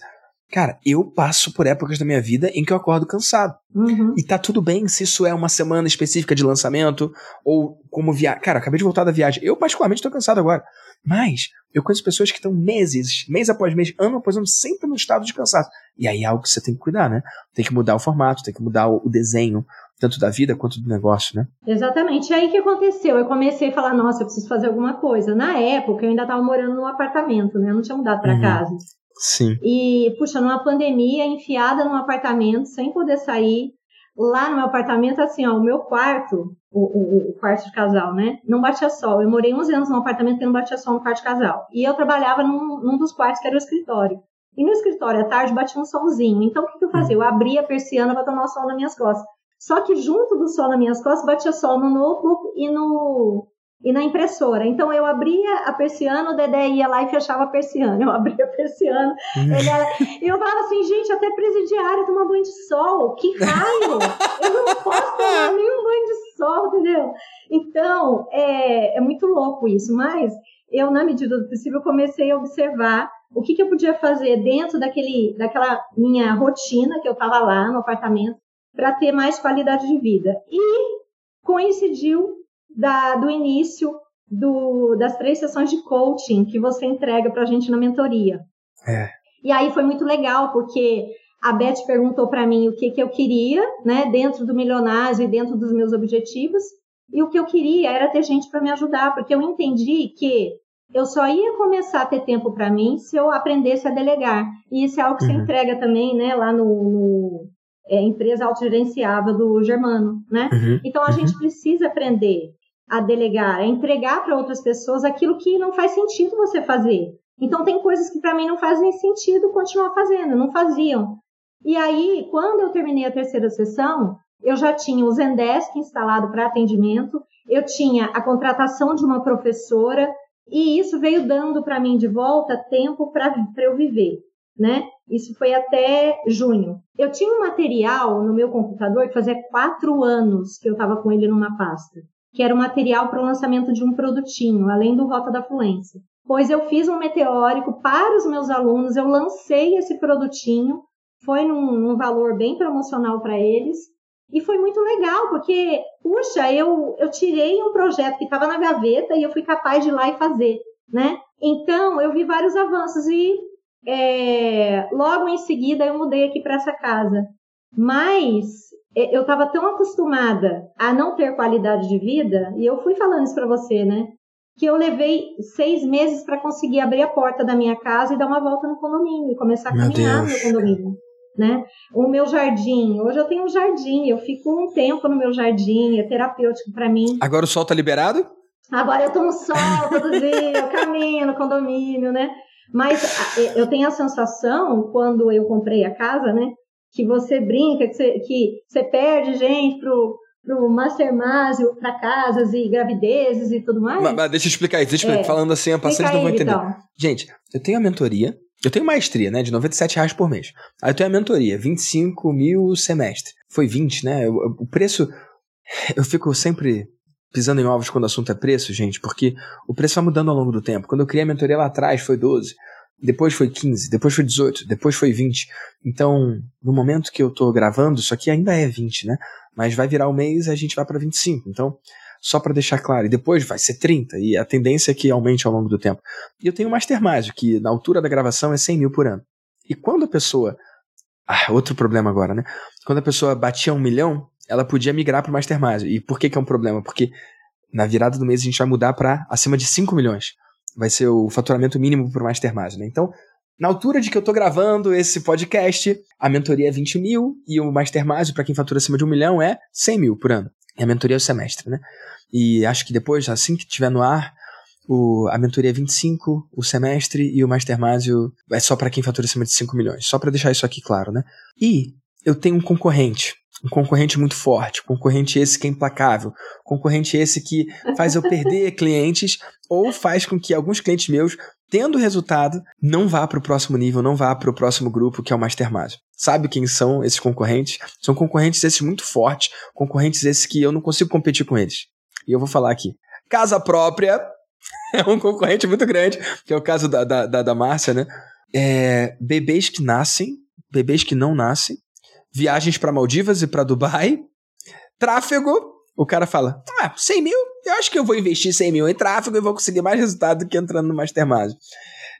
Cara, eu passo por épocas da minha vida em que eu acordo cansado. Uhum. E tá tudo bem se isso é uma semana específica de lançamento ou como viagem. Cara, acabei de voltar da viagem. Eu, particularmente, tô cansado agora. Mas eu conheço pessoas que estão meses, mês após mês, ano após ano, sempre no estado de cansaço. E aí é algo que você tem que cuidar, né? Tem que mudar o formato, tem que mudar o, desenho, tanto da vida quanto do negócio, né? Exatamente. E aí o que aconteceu? Eu comecei a falar, nossa, eu preciso fazer alguma coisa. Na época, eu ainda estava morando num apartamento, né? Eu não tinha mudado para uhum. casa. Sim. E, puxa, numa pandemia, enfiada num apartamento, sem poder sair. Lá no meu apartamento, assim, ó, o meu quarto, o, o, o, quarto de casal, né? Não batia sol. Eu morei 11 anos num apartamento que não batia sol no quarto de casal. E eu trabalhava num, num dos quartos que era o escritório. E no escritório, à tarde, batia um solzinho. Então, o que, que eu fazia? Eu abria a persiana para tomar o sol nas minhas costas. Só que junto do sol nas minhas costas, batia sol no notebook e no, e na impressora. Então eu abria a persiana, o Dedé ia lá e fechava a persiana. Eu abria a persiana. ele. E eu falava assim, gente, até presidiário toma banho de sol. Que raio! Eu não posso tomar nenhum banho de sol, entendeu? Então, é, é muito louco isso. Mas eu, na medida do possível, comecei a observar o que, que eu podia fazer dentro daquele, daquela minha rotina que eu estava lá no apartamento para ter mais qualidade de vida. E coincidiu da, do início do, das três sessões de coaching que você entrega para a gente na mentoria. É. E aí foi muito legal, porque a Beth perguntou para mim o que, que eu queria, né, dentro do Milionários e dentro dos meus objetivos. E o que eu queria era ter gente para me ajudar, porque eu entendi que eu só ia começar a ter tempo para mim se eu aprendesse a delegar. E isso é algo que uhum. você entrega também, né, lá no, no é, empresa autogerenciável do Germano, né? Uhum. Então a uhum. gente precisa aprender a delegar, a entregar para outras pessoas aquilo que não faz sentido você fazer. Então tem coisas que para mim não fazem sentido continuar fazendo, não faziam. E aí, quando eu terminei a terceira sessão, eu já tinha o Zendesk instalado para atendimento, eu tinha a contratação de uma professora, e isso veio dando para mim de volta tempo para eu viver, né? Isso foi até junho. Eu tinha um material no meu computador que fazia quatro anos que eu estava com ele numa pasta, que era o material para o lançamento de um produtinho, além do Rota da Fluência. Pois eu fiz um meteórico para os meus alunos, eu lancei esse produtinho, foi num, num valor bem promocional para eles, e foi muito legal, porque, puxa, eu, eu tirei um projeto que estava na gaveta e eu fui capaz de ir lá e fazer, né? Então, eu vi vários avanços e é, logo em seguida eu mudei aqui para essa casa. Mas eu estava tão acostumada a não ter qualidade de vida, e eu fui falando isso para você, né? Que eu levei seis meses para conseguir abrir a porta da minha casa e dar uma volta no condomínio, e começar a caminhar no condomínio né? O meu jardim, hoje eu tenho um jardim, eu fico um tempo no meu jardim, é terapêutico para mim. Agora o sol tá liberado? Agora eu tomo sol todo dia, eu caminho no condomínio, né? Mas eu tenho a sensação, quando eu comprei a casa, né? Que você brinca, que você, que você perde gente pro, pro Mastermásio, para casas e gravidezes e tudo mais. Mas, mas deixa eu explicar isso, deixa eu explicar. É. Falando assim, a paciente não vai entender. Então. Gente, eu tenho a mentoria, eu tenho maestria, né? De 97 reais por mês. Aí eu tenho a mentoria, 25 mil semestre. Foi 20, né? O, o preço. Eu fico sempre pisando em ovos quando o assunto é preço, gente, porque o preço vai mudando ao longo do tempo. Quando eu criei a mentoria lá atrás foi 12, depois foi 15, depois foi 18, depois foi 20. Então, no momento que eu tô gravando, isso aqui ainda é 20, né? Mas vai virar o mês e a gente vai para 25. Então, só para deixar claro. E depois vai ser 30, e a tendência é que aumente ao longo do tempo. E eu tenho o Master Magic, que na altura da gravação é 100 mil por ano. E quando a pessoa. Ah, outro problema agora, né? Quando a pessoa batia um milhão, ela podia migrar para o Master Magic. E por que, que é um problema? Porque na virada do mês a gente vai mudar para acima de 5 milhões. Vai ser o faturamento mínimo para o Master Magic, né? Então, na altura de que eu tô gravando esse podcast, a mentoria é 20 mil e o Master Magic, para quem fatura acima de um milhão, é 100 mil por ano. E a mentoria é o semestre, né? E acho que depois, assim que tiver no ar, o, a mentoria é 25, o semestre e o Mastermásio é só para quem fatura acima de 5 milhões. Só para deixar isso aqui claro, né? E eu tenho um concorrente, um concorrente muito forte, concorrente esse que é implacável, concorrente esse que faz eu perder [LAUGHS] clientes ou faz com que alguns clientes meus, tendo resultado, não vá para o próximo nível, não vá para o próximo grupo que é o Mastermásio. Sabe quem são esses concorrentes? São concorrentes esses muito fortes, concorrentes esses que eu não consigo competir com eles. E eu vou falar aqui. Casa própria [LAUGHS] é um concorrente muito grande, que é o caso da, da, da, da Márcia, né? É, bebês que nascem, bebês que não nascem, viagens para Maldivas e para Dubai, tráfego. O cara fala: Ah, 100 mil? Eu acho que eu vou investir 100 mil em tráfego e vou conseguir mais resultado do que entrando no Mastermind.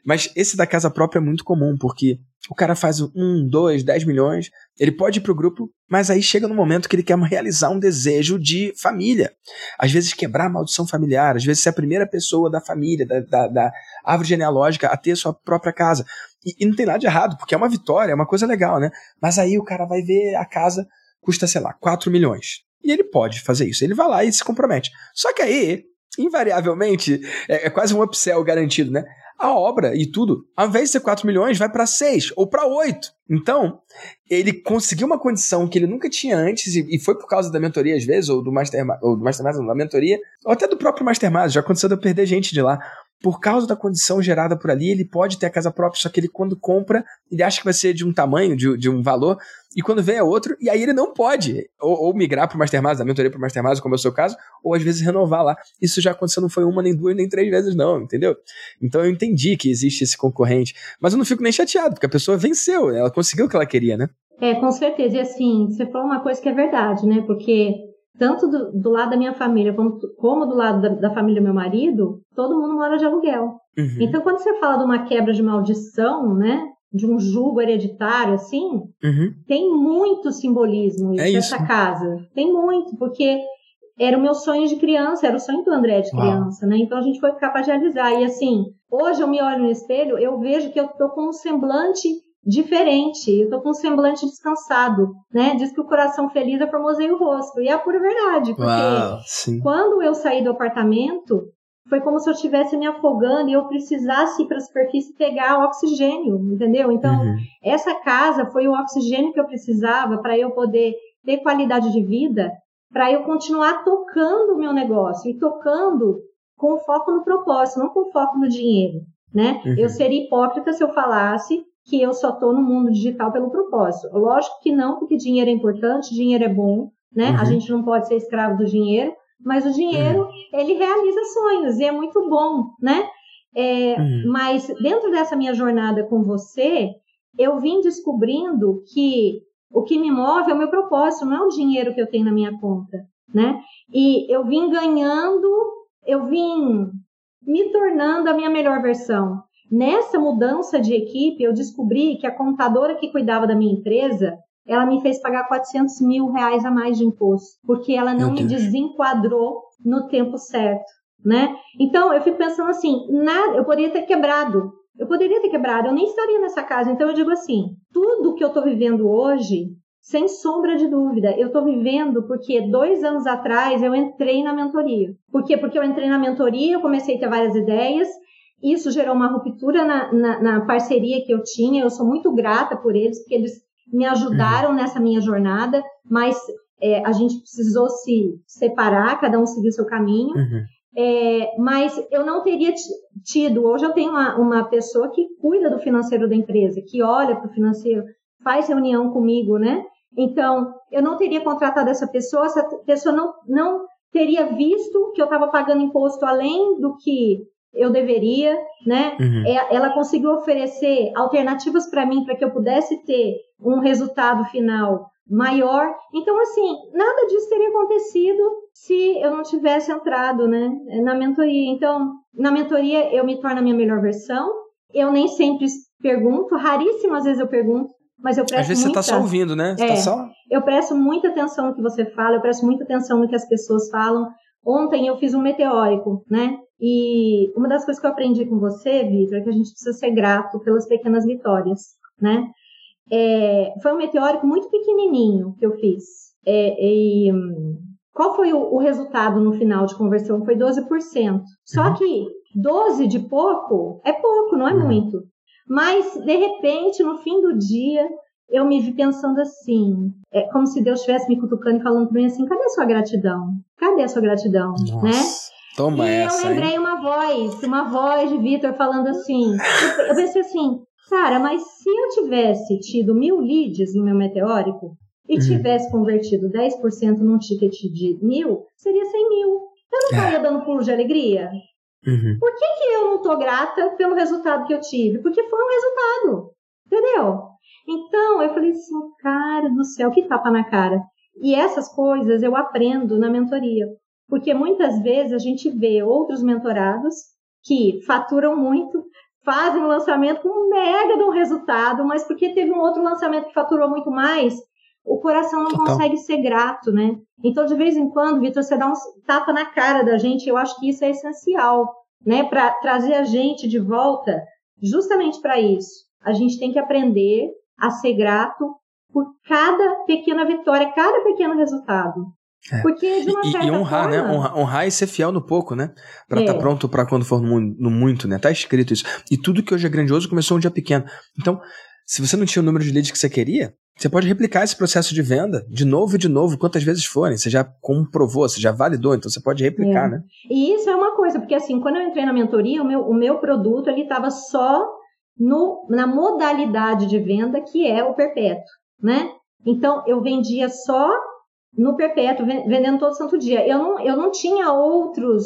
Mas esse da casa própria é muito comum, porque o cara faz um, dois, dez milhões, ele pode ir pro grupo, mas aí chega no momento que ele quer realizar um desejo de família. Às vezes quebrar a maldição familiar, às vezes ser a primeira pessoa da família, da, da, da árvore genealógica a ter sua própria casa. E, e, não tem nada de errado, porque é uma vitória, é uma coisa legal, né? Mas aí o cara vai ver a casa custa, sei lá, 4 milhões. E ele pode fazer isso. Ele vai lá e se compromete. Só que aí, invariavelmente, é, é quase um upsell garantido, né? a obra e tudo, ao invés de ser 4 milhões, vai para 6 ou para 8. Então, ele conseguiu uma condição que ele nunca tinha antes, e, e foi por causa da mentoria, às vezes, ou do Master, ou do Mastermind, da mentoria, ou até do próprio Mastermind. Já aconteceu de eu perder gente de lá por causa da condição gerada por ali, ele pode ter a casa própria, só que ele, quando compra, ele acha que vai ser de um tamanho, de, de um valor, e quando vem é outro, e aí ele não pode ou, ou migrar para o Mastermind, da mentoria para o Mastermind, como é o seu caso, ou às vezes renovar lá. Isso já aconteceu, não foi uma, nem duas, nem três vezes, não, entendeu? Então eu entendi que existe esse concorrente, mas eu não fico nem chateado, porque a pessoa venceu, ela conseguiu o que ela queria, né? É, com certeza. E assim, você falou uma coisa que é verdade, né? Porque tanto do, do, lado da minha família como, como do lado da, da, família do meu marido, todo mundo mora de aluguel. Uhum. Então, quando você fala de uma quebra de maldição, né? De um julgo hereditário, assim, uhum. tem muito simbolismo é nessa casa. Tem muito, porque era o meu sonho de criança, era o sonho do André de criança, Uau. né? Então a gente foi capaz de realizar. E assim, hoje eu me olho no espelho, eu vejo que eu tô com um semblante diferente, eu tô com um semblante descansado, né? Diz que o coração feliz é formoseia o rosto. E é a pura verdade, porque Uau, quando eu saí do apartamento, foi como se eu estivesse me afogando e eu precisasse ir para a superfície pegar oxigênio, entendeu? Então, uhum. essa casa foi o oxigênio que eu precisava para eu poder ter qualidade de vida para eu continuar tocando o meu negócio e tocando com foco no propósito, não com foco no dinheiro, né? Uhum. Eu seria hipócrita se eu falasse que eu só estou no mundo digital pelo propósito. Lógico que não, porque dinheiro é importante, dinheiro é bom, né? Uhum. A gente não pode ser escravo do dinheiro, mas o dinheiro, uhum. ele realiza sonhos e é muito bom, né? É, uhum. Mas dentro dessa minha jornada com você, eu vim descobrindo que o que me move é o meu propósito, não é o dinheiro que eu tenho na minha conta, né? E eu vim ganhando, eu vim me tornando a minha melhor versão. Nessa mudança de equipe, eu descobri que a contadora que cuidava da minha empresa, ela me fez pagar 400 mil reais a mais de imposto, porque ela não me desenquadrou no tempo certo, né? Então, eu fico pensando assim, nada, eu poderia ter quebrado eu poderia ter quebrado, eu nem estaria nessa casa. Então eu digo assim: tudo que eu estou vivendo hoje, sem sombra de dúvida, eu estou vivendo porque dois anos atrás eu entrei na mentoria. Por quê? Porque eu entrei na mentoria, eu comecei a ter várias ideias. Isso gerou uma ruptura na, na, na parceria que eu tinha. Eu sou muito grata por eles, porque eles me ajudaram uhum. nessa minha jornada, mas é, a gente precisou se separar, cada um seguiu seu caminho. Uhum. É, mas eu não teria tido. Hoje eu tenho uma, uma pessoa que cuida do financeiro da empresa, que olha para o financeiro, faz reunião comigo, né? Então, eu não teria contratado essa pessoa, essa pessoa não, não teria visto que eu estava pagando imposto além do que eu deveria, né? Uhum. É, ela conseguiu oferecer alternativas para mim para que eu pudesse ter um resultado final maior. Então, assim, nada disso teria acontecido se eu não tivesse entrado, né, na mentoria. Então, na mentoria eu me torno a minha melhor versão. Eu nem sempre pergunto, raríssimas vezes eu pergunto, mas eu presto Às vezes muita... você está só ouvindo, né? Você tá é, tá só... Eu presto muita atenção no que você fala, eu presto muita atenção no que as pessoas falam. Ontem eu fiz um meteórico, né? E uma das coisas que eu aprendi com você, Vitor, é que a gente precisa ser grato pelas pequenas vitórias, né? É, foi um meteórico muito pequenininho que eu fiz. É, e, qual foi o, o, resultado no final de conversão? Foi 12%. Só uhum. que 12 de pouco é pouco, não é uhum. muito. Mas, de repente, no fim do dia, eu me vi pensando assim, é como se Deus estivesse me cutucando e falando para mim assim, cadê a sua gratidão? Cadê a sua gratidão? Nossa, né? Toma e essa, eu lembrei hein? uma voz, uma voz de Vitor falando assim, eu, eu pensei assim, Cara, mas se eu tivesse tido mil leads no meu meteórico e uhum. tivesse convertido 10% num ticket de mil, seria 100 mil. Eu não estaria é. dando pulo de alegria? Uhum. Por que, que eu não tô grata pelo resultado que eu tive? Porque foi um resultado. Entendeu? Então, eu falei assim, cara do céu, que tapa na cara. E essas coisas eu aprendo na mentoria. Porque muitas vezes a gente vê outros mentorados que faturam muito, fazem um lançamento com um mega de um resultado, mas porque teve um outro lançamento que faturou muito mais, o coração não Total. consegue ser grato, né? Então, de vez em quando, Vitor, você dá um tapa na cara da gente, eu acho que isso é essencial, né? Para trazer a gente de volta, justamente para isso. A gente tem que aprender a ser grato por cada pequena vitória, cada pequeno resultado. É. Porque de uma e, certa e honrar, né? forma... né? Honrar, honrar, e ser fiel no pouco, né? Pra estar tá é. tá pronto para quando for no, no, muito, né? Tá escrito isso. E tudo que hoje é grandioso começou um dia pequeno. Então, se você não tinha o número de leads que você queria, você pode replicar esse processo de venda de novo e de novo, quantas vezes forem. Você já comprovou, você já validou, então você pode replicar, é. né? E isso é uma coisa, porque assim, quando eu entrei na mentoria, o meu, o meu produto ele estava só no, na modalidade de venda que é o perpétuo, né? Então, eu vendia só no perpétuo, vendendo todo santo dia. Eu não, eu não tinha outros,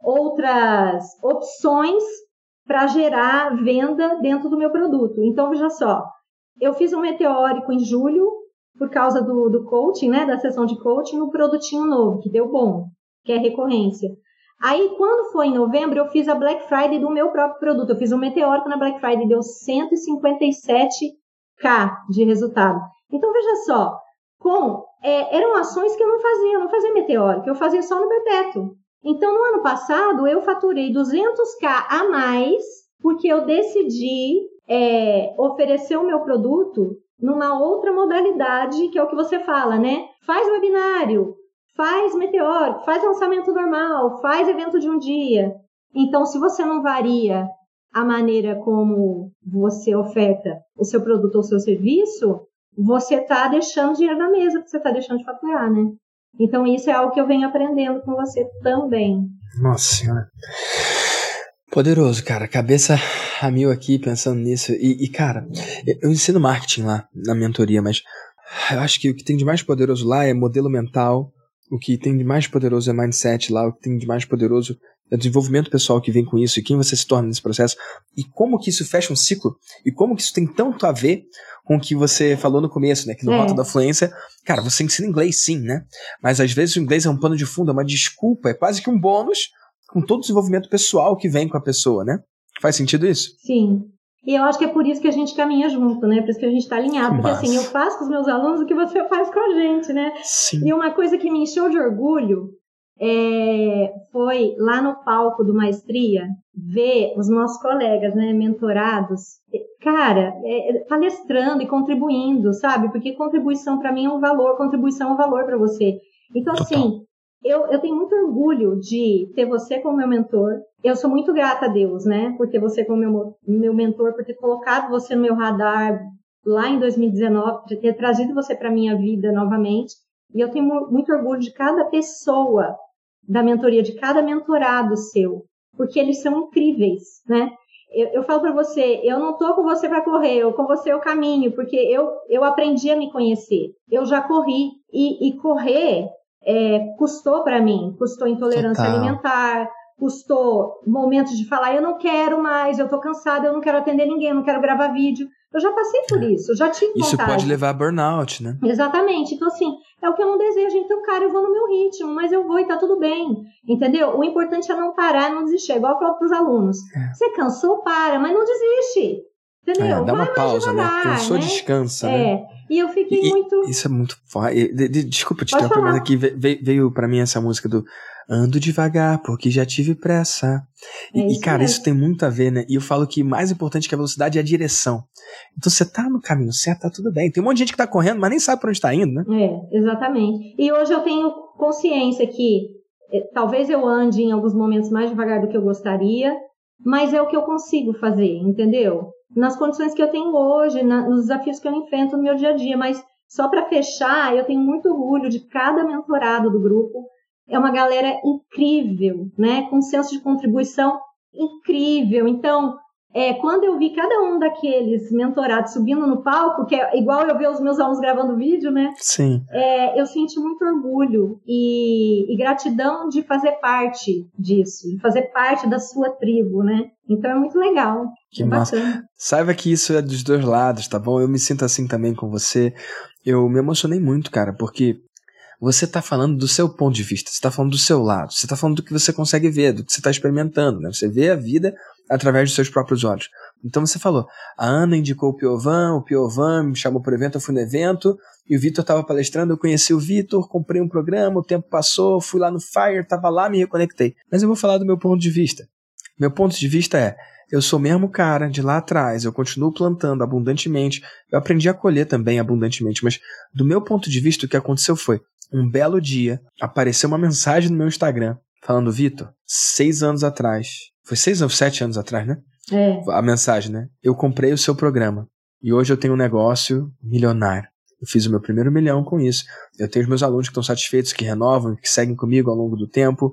outras opções para gerar venda dentro do meu produto. Então, veja só, eu fiz um meteórico em julho, por causa do, do coaching, né, da sessão de coaching, no produtinho novo, que deu bom, que é recorrência. Aí, quando foi em novembro, eu fiz a Black Friday do meu próprio produto. Eu fiz um meteórico na Black Friday, deu 157k de resultado. Então, veja só, com é, eram ações que eu não fazia, eu não fazia meteórico, eu fazia só no perpétuo. Então, no ano passado, eu faturei 200k a mais porque eu decidi é, oferecer o meu produto numa outra modalidade, que é o que você fala, né? Faz webinário, faz meteórico, faz lançamento normal, faz evento de um dia. Então, se você não varia a maneira como você oferta o seu produto ou o seu serviço, você está deixando dinheiro na mesa, porque você está deixando de faturar, né? Então, isso é algo que eu venho aprendendo com você também. Nossa Senhora. Poderoso, cara. Cabeça a mil aqui pensando nisso. E, e, cara, eu ensino marketing lá na mentoria, mas eu acho que o que tem de mais poderoso lá é modelo mental, o que tem de mais poderoso é mindset lá, o que tem de mais poderoso o desenvolvimento pessoal que vem com isso e quem você se torna nesse processo e como que isso fecha um ciclo e como que isso tem tanto a ver com o que você falou no começo, né? Que no é. Rota da Fluência, cara, você ensina inglês sim, né? Mas às vezes o inglês é um pano de fundo, é uma desculpa, é quase que um bônus com todo o desenvolvimento pessoal que vem com a pessoa, né? Faz sentido isso? Sim. E eu acho que é por isso que a gente caminha junto, né? Por isso que a gente está alinhado. Porque assim, eu faço com os meus alunos o que você faz com a gente, né? Sim. E uma coisa que me encheu de orgulho é, foi lá no palco do Maestria ver os nossos colegas, né, mentorados, cara, é, palestrando e contribuindo, sabe? Porque contribuição para mim é um valor, contribuição é um valor para você. Então, Total. assim, eu, eu tenho muito orgulho de ter você como meu mentor. Eu sou muito grata a Deus, né, por ter você como meu, meu mentor, por ter colocado você no meu radar lá em 2019, de ter trazido você para minha vida novamente. E eu tenho muito orgulho de cada pessoa da mentoria, de cada mentorado seu, porque eles são incríveis, né? Eu, eu falo para você, eu não tô com você para correr, eu com você eu caminho, porque eu, eu aprendi a me conhecer. Eu já corri e, e correr é, custou para mim, custou intolerância Total. alimentar, custou momentos de falar, eu não quero mais, eu tô cansada, eu não quero atender ninguém, eu não quero gravar vídeo. Eu já passei por é. isso, eu já tive Isso pode levar a burnout, né? Exatamente. Então, assim, é o que eu não desejo. Então, cara, eu vou no meu ritmo, mas eu vou e tá tudo bem. Entendeu? O importante é não parar, não desistir. É igual eu falo pros alunos. É. Você cansou, para, mas não desiste. Entendeu? É, dá uma pausa, né? devagar, né? Cansou, né? descansa, é. né? E eu fiquei e, muito. Isso é muito forte. Desculpa te interromper, mas aqui veio, veio para mim essa música do Ando devagar, porque já tive pressa. E, é e cara, mesmo. isso tem muito a ver, né? E eu falo que mais importante que a velocidade é a direção. Então você tá no caminho certo, tá tudo bem. Tem um monte de gente que tá correndo, mas nem sabe pra onde tá indo, né? É, exatamente. E hoje eu tenho consciência que eh, talvez eu ande em alguns momentos mais devagar do que eu gostaria, mas é o que eu consigo fazer, entendeu? Nas condições que eu tenho hoje, na, nos desafios que eu enfrento no meu dia a dia, mas só para fechar, eu tenho muito orgulho de cada mentorado do grupo, é uma galera incrível, né? Com senso de contribuição incrível. Então, é, quando eu vi cada um daqueles mentorados subindo no palco, que é igual eu ver os meus alunos gravando vídeo, né? Sim. É, eu senti muito orgulho e, e, gratidão de fazer parte disso, de fazer parte da sua tribo, né? Então é muito legal. Que é massa. Bacana. Saiba que isso é dos dois lados, tá bom? Eu me sinto assim também com você. Eu me emocionei muito, cara, porque você está falando do seu ponto de vista, você está falando do seu lado, você está falando do que você consegue ver, do que você está experimentando, né? Você vê a vida através dos seus próprios olhos. Então você falou, a Ana indicou o Piovan, o Piovan me chamou para o evento, eu fui no evento, e o Vitor estava palestrando, eu conheci o Vitor, comprei um programa, o tempo passou, fui lá no Fire, estava lá, me reconectei. Mas eu vou falar do meu ponto de vista. Meu ponto de vista é, eu sou mesmo cara de lá atrás, eu continuo plantando abundantemente, eu aprendi a colher também abundantemente, mas do meu ponto de vista o que aconteceu foi, um belo dia, apareceu uma mensagem no meu Instagram falando, Vitor, seis anos atrás, foi seis ou sete anos atrás, né? É. A mensagem, né? Eu comprei o seu programa e hoje eu tenho um negócio milionário. Eu fiz o meu primeiro milhão com isso. Eu tenho os meus alunos que estão satisfeitos, que renovam, que seguem comigo ao longo do tempo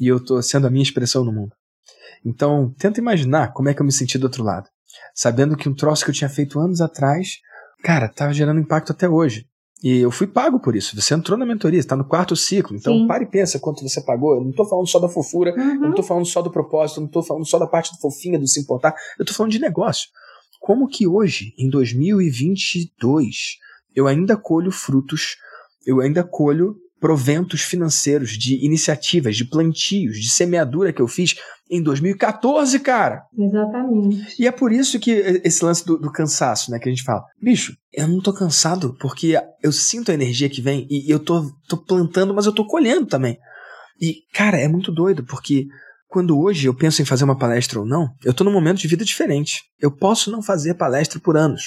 e eu estou sendo a minha expressão no mundo. Então, tenta imaginar como é que eu me senti do outro lado. Sabendo que um troço que eu tinha feito anos atrás, cara, estava gerando impacto até hoje. E eu fui pago por isso. Você entrou na mentoria, está no quarto ciclo. Então, Sim. pare e pensa quanto você pagou. Eu não estou falando só da fofura, uhum. eu não estou falando só do propósito, eu não estou falando só da parte do fofinha, do se importar. Eu estou falando de negócio. Como que hoje, em 2022, eu ainda colho frutos, eu ainda colho proventos financeiros de iniciativas, de plantios, de semeadura que eu fiz em 2014, cara. Exatamente. E é por isso que esse lance do, do, cansaço, né, que a gente fala, bicho, eu não tô cansado porque eu sinto a energia que vem e eu tô, tô plantando, mas eu tô colhendo também. E, cara, é muito doido, porque quando hoje eu penso em fazer uma palestra ou não, eu tô num momento de vida diferente. Eu posso não fazer palestra por anos.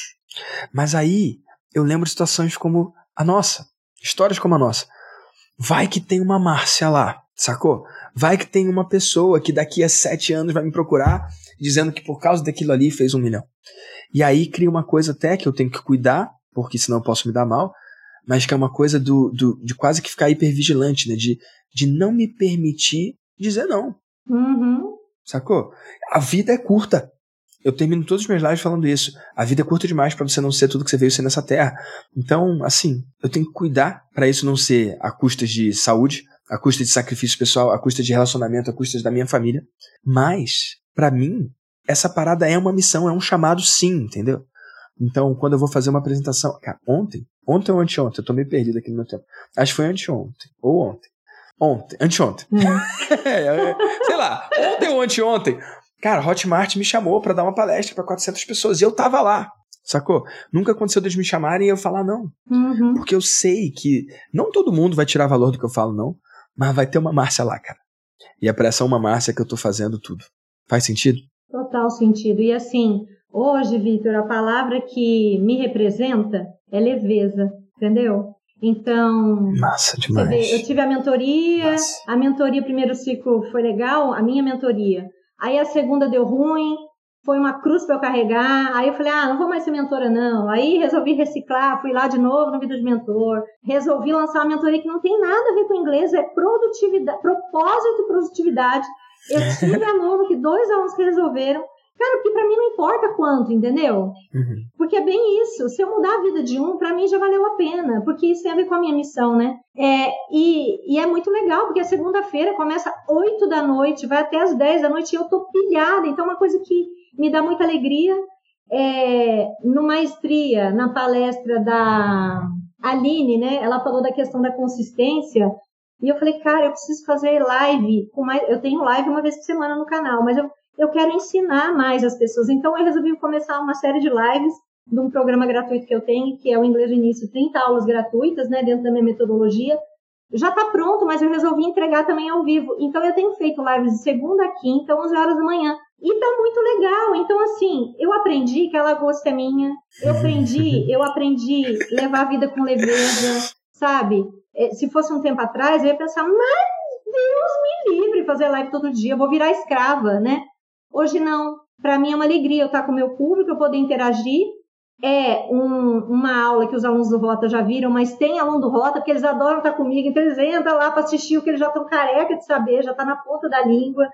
Mas aí eu lembro de situações como a nossa, histórias como a nossa. Vai que tem uma Márcia lá, sacou? Vai que tem uma pessoa que daqui a sete anos vai me procurar dizendo que por causa daquilo ali fez um milhão. E aí cria uma coisa até que eu tenho que cuidar, porque senão eu posso me dar mal, mas que é uma coisa do, do de quase que ficar hipervigilante, né? De, de não me permitir dizer não. Uhum. Sacou? A vida é curta. Eu termino todos os meus lives falando isso. A vida é curta demais para você não ser tudo que você veio ser nessa terra. Então, assim, eu tenho que cuidar para isso não ser a custas de saúde, a custa de sacrifício pessoal, a custa de relacionamento, a custa da minha família. Mas, para mim, essa parada é uma missão, é um chamado sim, entendeu? Então, quando eu vou fazer uma apresentação. Cara, ontem? Ontem ou anteontem? Eu tô meio perdido aqui no meu tempo. Acho que foi anteontem. Ou ontem. Ontem. Anteontem. Hum. [LAUGHS] é, sei lá. Ontem ou anteontem. Cara, Hotmart me chamou para dar uma palestra para 400 pessoas. E eu tava lá. Sacou? Nunca aconteceu de eles me chamarem e eu falar não. Uhum. Porque eu sei que não todo mundo vai tirar valor do que eu falo, não. Mas vai ter uma Márcia lá, cara. E é pra essa uma Márcia que eu tô fazendo tudo. Faz sentido? Total sentido. E assim, hoje, Vitor, a palavra que me representa é leveza, entendeu? Então. Massa demais. Vê, eu tive a mentoria, Massa. a mentoria, primeiro ciclo foi legal, a minha mentoria. Aí a segunda deu ruim, foi uma cruz para eu carregar. Aí eu falei, ah, não vou mais ser mentora, não. Aí resolvi reciclar, fui lá de novo no Vida de Mentor. Resolvi lançar uma mentoria que não tem nada a ver com inglês, é produtividade, propósito e produtividade. Eu [LAUGHS] tive aluno que dois alunos que resolveram. Cara, porque para mim não importa quanto, entendeu? Uhum. Porque é bem isso. Se eu mudar a vida de um, para mim já valeu a pena. Porque isso tem a ver com a minha missão, né? É, e, e é muito legal, porque a segunda-feira começa 8 da noite, vai até as 10 da noite e eu tô pilhada. Então, é uma coisa que me dá muita alegria. É, no Maestria, na palestra da Aline, né? Ela falou da questão da consistência. E eu falei, cara, eu preciso fazer live. Com mais, eu tenho live uma vez por semana no canal, mas eu, eu quero ensinar mais as pessoas. Então eu resolvi começar uma série de lives de um programa gratuito que eu tenho, que é o Inglês do Início, 30 aulas gratuitas, né, dentro da minha metodologia. Já está pronto, mas eu resolvi entregar também ao vivo. Então eu tenho feito lives de segunda a quinta, 11 horas da manhã. E tá muito legal. Então, assim, eu aprendi que a lagosta é minha. Eu aprendi, eu aprendi levar a vida com leveza, sabe? É, se fosse um tempo atrás, eu ia pensar, mas Deus me livre fazer live todo dia, eu vou virar escrava, né? Hoje não. Para mim é uma alegria eu estar com o meu público, eu poder interagir. É um, uma aula que os alunos do Rota já viram, mas tem aluno do Rota, porque eles adoram estar comigo, então eles entram lá para assistir o que eles já estão careca de saber, já está na ponta da língua.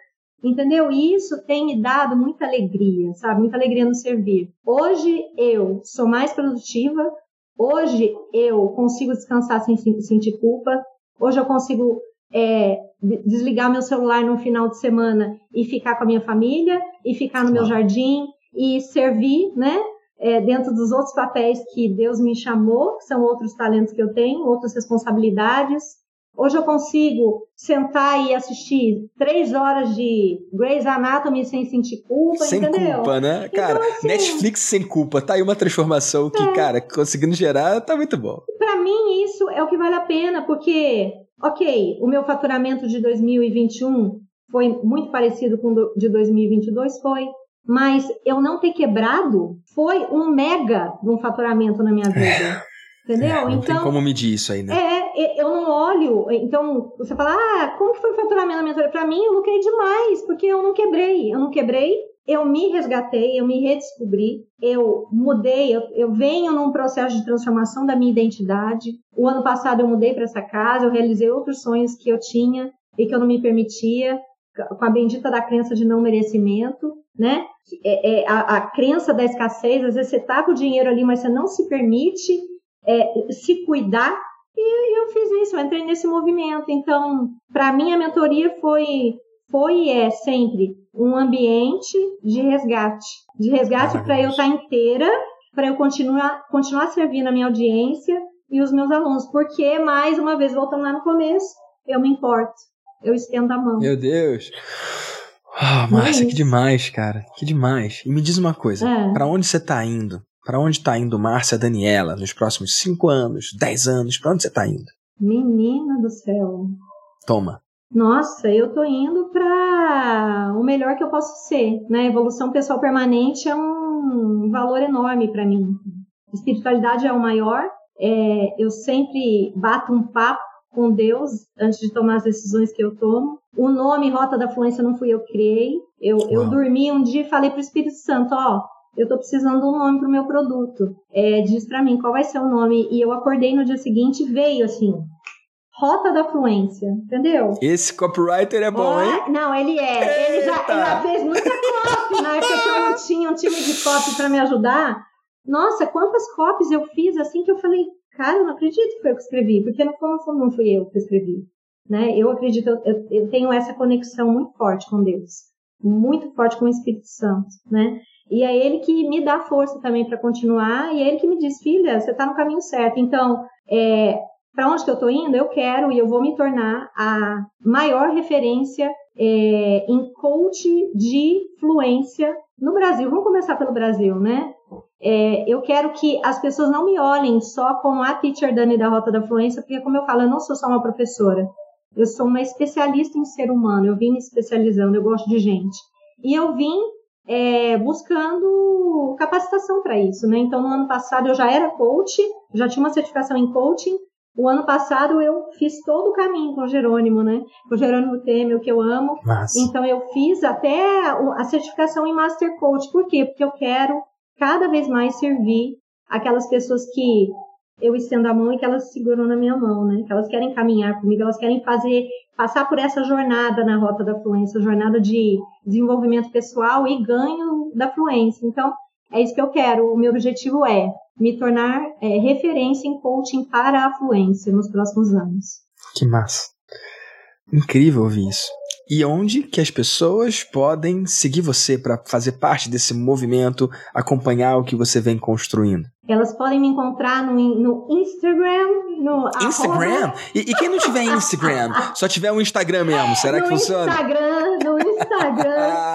Entendeu? E isso tem me dado muita alegria, sabe? Muita alegria no servir. Hoje eu sou mais produtiva, hoje eu consigo descansar sem sentir culpa, hoje eu consigo é, desligar meu celular no final de semana e ficar com a minha família, e ficar no meu jardim, e servir, né? É, dentro dos outros papéis que Deus me chamou, que são outros talentos que eu tenho, outras responsabilidades. Hoje eu consigo sentar e assistir três horas de Grey's Anatomy sem sentir culpa, sem entendeu? Sem culpa, né? Então, cara, assim, Netflix sem culpa, tá aí uma transformação que, é. cara, conseguindo gerar, tá muito bom. Para mim, isso é o que vale a pena, porque, ok, o meu faturamento de 2021 foi muito parecido com o de 2022, foi. Mas eu não ter quebrado foi um mega de um faturamento na minha vida. É. Entendeu? É, não então, tem como medir isso aí, né? É, eu não olho. Então, você fala, ah, como que foi o faturamento da mentoria? Para mim, eu lucrei demais, porque eu não quebrei. Eu não quebrei, eu me resgatei, eu me redescobri, eu mudei, eu, eu venho num processo de transformação da minha identidade. O ano passado eu mudei para essa casa, eu realizei outros sonhos que eu tinha e que eu não me permitia, com a bendita da crença de não merecimento, né? É, é a, a, crença da escassez, às vezes você tá com o dinheiro ali, mas você não se permite é, se cuidar. E eu fiz isso, eu entrei nesse movimento. Então, para mim, a mentoria foi, foi e é sempre um ambiente de resgate. De resgate para eu estar tá inteira, para eu continuar, continuar servindo a minha audiência e os meus alunos. Porque, mais uma vez, voltando lá no começo, eu me importo. Eu estendo a mão. Meu Deus! Oh, Márcia, que demais, cara. Que demais. E me diz uma coisa, é. para onde você tá indo? Para onde tá indo Márcia Daniela nos próximos 5 anos, 10 anos? Para onde você tá indo? Menina do céu. Toma. Nossa, eu tô indo para o melhor que eu posso ser, né? Evolução pessoal permanente é um valor enorme para mim. Espiritualidade é o maior. É, eu sempre bato um papo com Deus antes de tomar as decisões que eu tomo. O nome Rota da Fluência não fui eu que criei. Eu, eu dormi um dia e falei para o Espírito Santo, ó, eu estou precisando de um nome para o meu produto. É, diz para mim qual vai ser o nome. E eu acordei no dia seguinte e veio assim, Rota da Fluência, entendeu? Esse copywriter é bom, hein? Não, ele é. Ele já, ele já, fez muita copy. Na época que eu não tinha um time de copy para me ajudar. Nossa, quantas copies eu fiz assim que eu falei, cara, eu não acredito que foi eu que escrevi, porque no fundo não fui eu que escrevi. Né? Eu acredito, eu, eu tenho essa conexão muito forte com Deus, muito forte com o Espírito Santo, né? E é ele que me dá força também para continuar, e é ele que me diz, filha, você está no caminho certo. Então, é, para onde que eu estou indo? Eu quero e eu vou me tornar a maior referência é, em coach de fluência no Brasil. Vamos começar pelo Brasil, né? É, eu quero que as pessoas não me olhem só como a teacher Dani da Rota da Fluência, porque, como eu falo, eu não sou só uma professora. Eu sou uma especialista em ser humano, eu vim me especializando, eu gosto de gente. E eu vim é, buscando capacitação para isso, né? Então, no ano passado eu já era coach, já tinha uma certificação em coaching. O ano passado eu fiz todo o caminho com o Jerônimo, né? Com o Jerônimo Temer, que eu amo. Nossa. Então, eu fiz até a certificação em Master Coach. Por quê? Porque eu quero cada vez mais servir aquelas pessoas que eu estendo a mão e que elas seguram na minha mão, né? Que elas querem caminhar comigo, elas querem fazer, passar por essa jornada na rota da fluência, jornada de desenvolvimento pessoal e ganho da fluência. Então, é isso que eu quero. O meu objetivo é me tornar é, referência em coaching para a fluência nos próximos anos. Que massa. Incrível ouvir isso e onde que as pessoas podem seguir você para fazer parte desse movimento, acompanhar o que você vem construindo? Elas podem me encontrar no, no Instagram, no Instagram? E, e, quem não tiver Instagram, [LAUGHS] só tiver um Instagram mesmo, será no que funciona? Instagram, no Instagram, no [LAUGHS]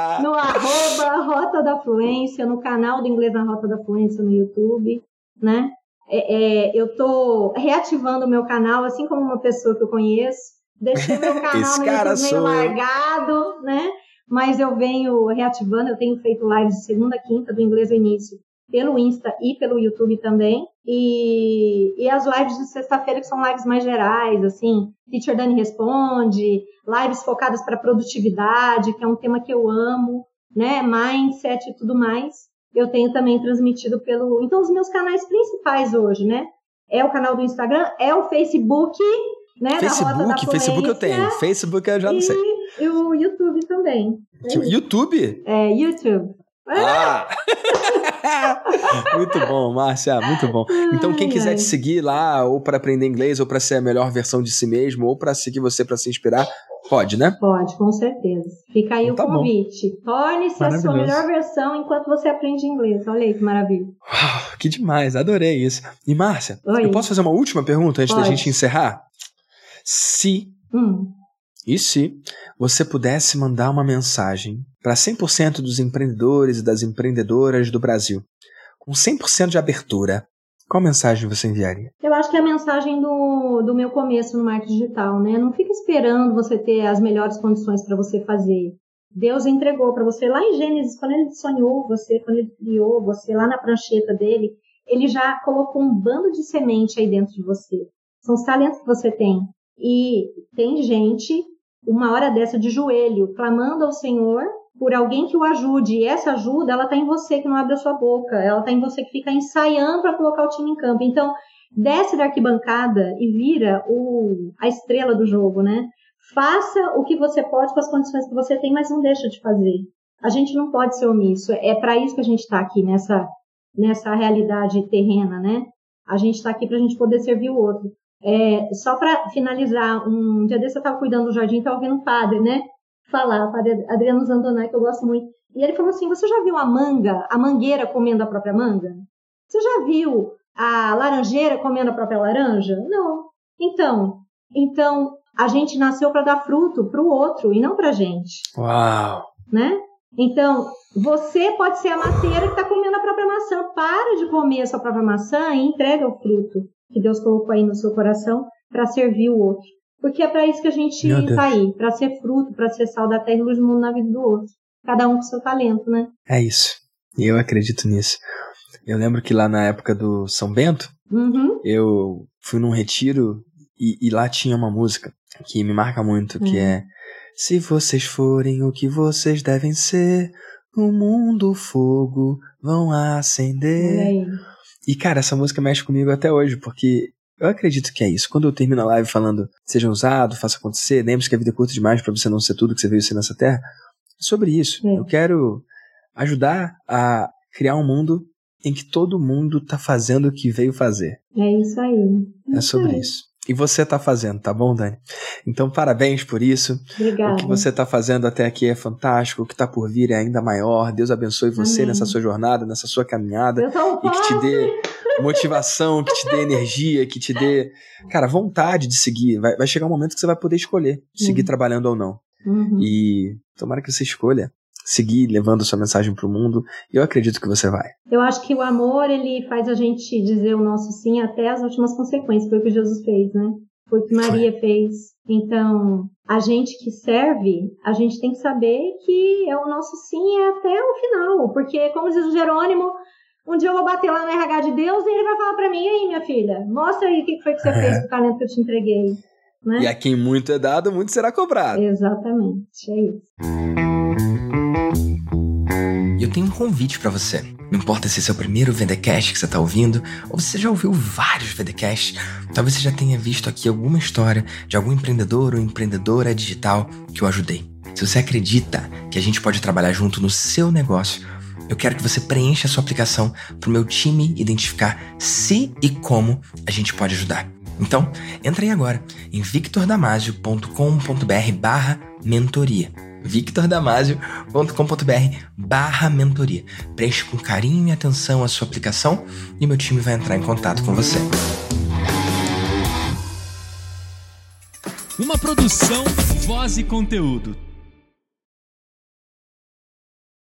arroba Rota da Fluência, no canal do Inglês na Rota da Fluência no YouTube, né? É, é, eu estou reativando o meu canal, assim como uma pessoa que eu conheço, Deixei meu [LAUGHS] canal meio, meio largado, né? Mas eu venho reativando, eu tenho feito lives de segunda a quinta do inglês ao início pelo Insta e pelo YouTube também. E, e as lives de sexta-feira, que são lives mais gerais, assim, Teacher Dani Responde, lives focadas para produtividade, que é um tema que eu amo, né? Mindset e tudo mais. Eu tenho também transmitido pelo. Então, os meus canais principais hoje, né? É o canal do Instagram, é o Facebook né? Facebook, Facebook eu tenho. Facebook eu já não sei. E o YouTube também. É YouTube? É, YouTube. Ah! [LAUGHS] [LAUGHS] muito bom, Márcia, muito bom. Então, quem quiser te seguir lá, ou para aprender inglês, ou para ser a melhor versão de si mesmo, ou para seguir você para se inspirar, pode, né? Pode, com certeza. Fica aí então, o tá convite. Torne-se a sua melhor versão enquanto você aprende inglês. Olha aí que maravilha. que demais, adorei isso. E, Márcia, Oi. eu posso fazer uma última pergunta antes pode. da gente encerrar? Se hum. e se você pudesse mandar uma mensagem para 100% dos empreendedores e das empreendedoras do Brasil, com 100% de abertura, qual mensagem você enviaria? Eu acho que é a mensagem do, do meu começo no marketing digital, né? Não fica esperando você ter as melhores condições para você fazer. Deus entregou para você lá em Gênesis, quando ele sonhou você, quando ele criou você lá na prancheta dele, ele já colocou um bando de semente aí dentro de você. São os talentos que você tem. E tem gente, uma hora dessa de joelho, clamando ao Senhor por alguém que o ajude. E essa ajuda, ela está em você que não abre a sua boca. Ela está em você que fica ensaiando para colocar o time em campo. Então, desce da arquibancada e vira o, a estrela do jogo, né? Faça o que você pode com as condições que você tem, mas não deixa de fazer. A gente não pode ser omisso. É para isso que a gente está aqui nessa, nessa realidade terrena, né? A gente está aqui para a gente poder servir o outro. É, só para finalizar, um dia desse eu estava cuidando do jardim, estava ouvindo um padre, né? Falar, o padre Adriano Zandonai, que eu gosto muito. E ele falou assim: Você já viu a manga, a mangueira comendo a própria manga? Você já viu a laranjeira comendo a própria laranja? Não. Então, então a gente nasceu para dar fruto para o outro e não para gente. Uau! né? Então, você pode ser a macieira que está comendo a própria maçã. Para de comer a sua própria maçã e entrega o fruto que Deus colocou aí no seu coração para servir o outro. Porque é para isso que a gente está aí, para ser fruto, para ser sal da terra e luz do mundo na vida do outro. Cada um com seu talento, né? É isso. E eu acredito nisso. Eu lembro que lá na época do São Bento, uhum. eu fui num retiro e, e, lá tinha uma música que me marca muito, que uhum. é Se vocês forem o que vocês devem ser, no mundo fogo vão acender. E cara, essa música mexe comigo até hoje, porque eu acredito que é isso. Quando eu termino a live falando, seja usado, faça acontecer, lembre-se que a vida é curta demais para você não ser tudo que você veio ser nessa terra. É sobre isso. É. Eu quero ajudar a criar um mundo em que todo mundo tá fazendo o que veio fazer. É isso aí. É, sobre isso. E você está fazendo, tá bom, Dani? Então, parabéns por isso. Obrigada. O que você está fazendo até aqui é fantástico. O que está por vir é ainda maior. Deus abençoe você Amém. nessa sua jornada, nessa sua caminhada. e que te dê motivação, que te dê energia, que te dê, cara, vontade de seguir. Vai, vai chegar um momento que você vai poder escolher seguir uhum. trabalhando ou não. Uhum. E tomara que você escolha seguir levando sua mensagem para o mundo. Eu acredito que você vai. Eu acho que o amor ele faz a gente dizer o nosso sim até as últimas consequências, foi o que Jesus fez, né? Foi o que Maria fez. Então, a gente que serve, a gente tem que saber que é o nosso sim é até o final, porque como diz o Jerônimo, um dia eu vou bater lá no RH de Deus e ele vai falar para mim, e aí, minha filha, mostra aí o que foi que você [LAUGHS] fez com o talento que eu te entreguei. Né? E a quem muito é dado, muito será cobrado. Exatamente, é isso. Eu tenho um convite para você. Não importa se é o primeiro VDcast que você está ouvindo, ou você já ouviu vários VDcasts, talvez você já tenha visto aqui alguma história de algum empreendedor ou empreendedora digital que eu ajudei. Se você acredita que a gente pode trabalhar junto no seu negócio, eu quero que você preencha a sua aplicação para o meu time identificar se e como a gente pode ajudar. Então, entra aí agora em victordamasio.com.br barra mentoria victordamasio.com.br barra mentoria. Preste com carinho e atenção a sua aplicação e meu time vai entrar em contato com você. Uma produção, voz e conteúdo.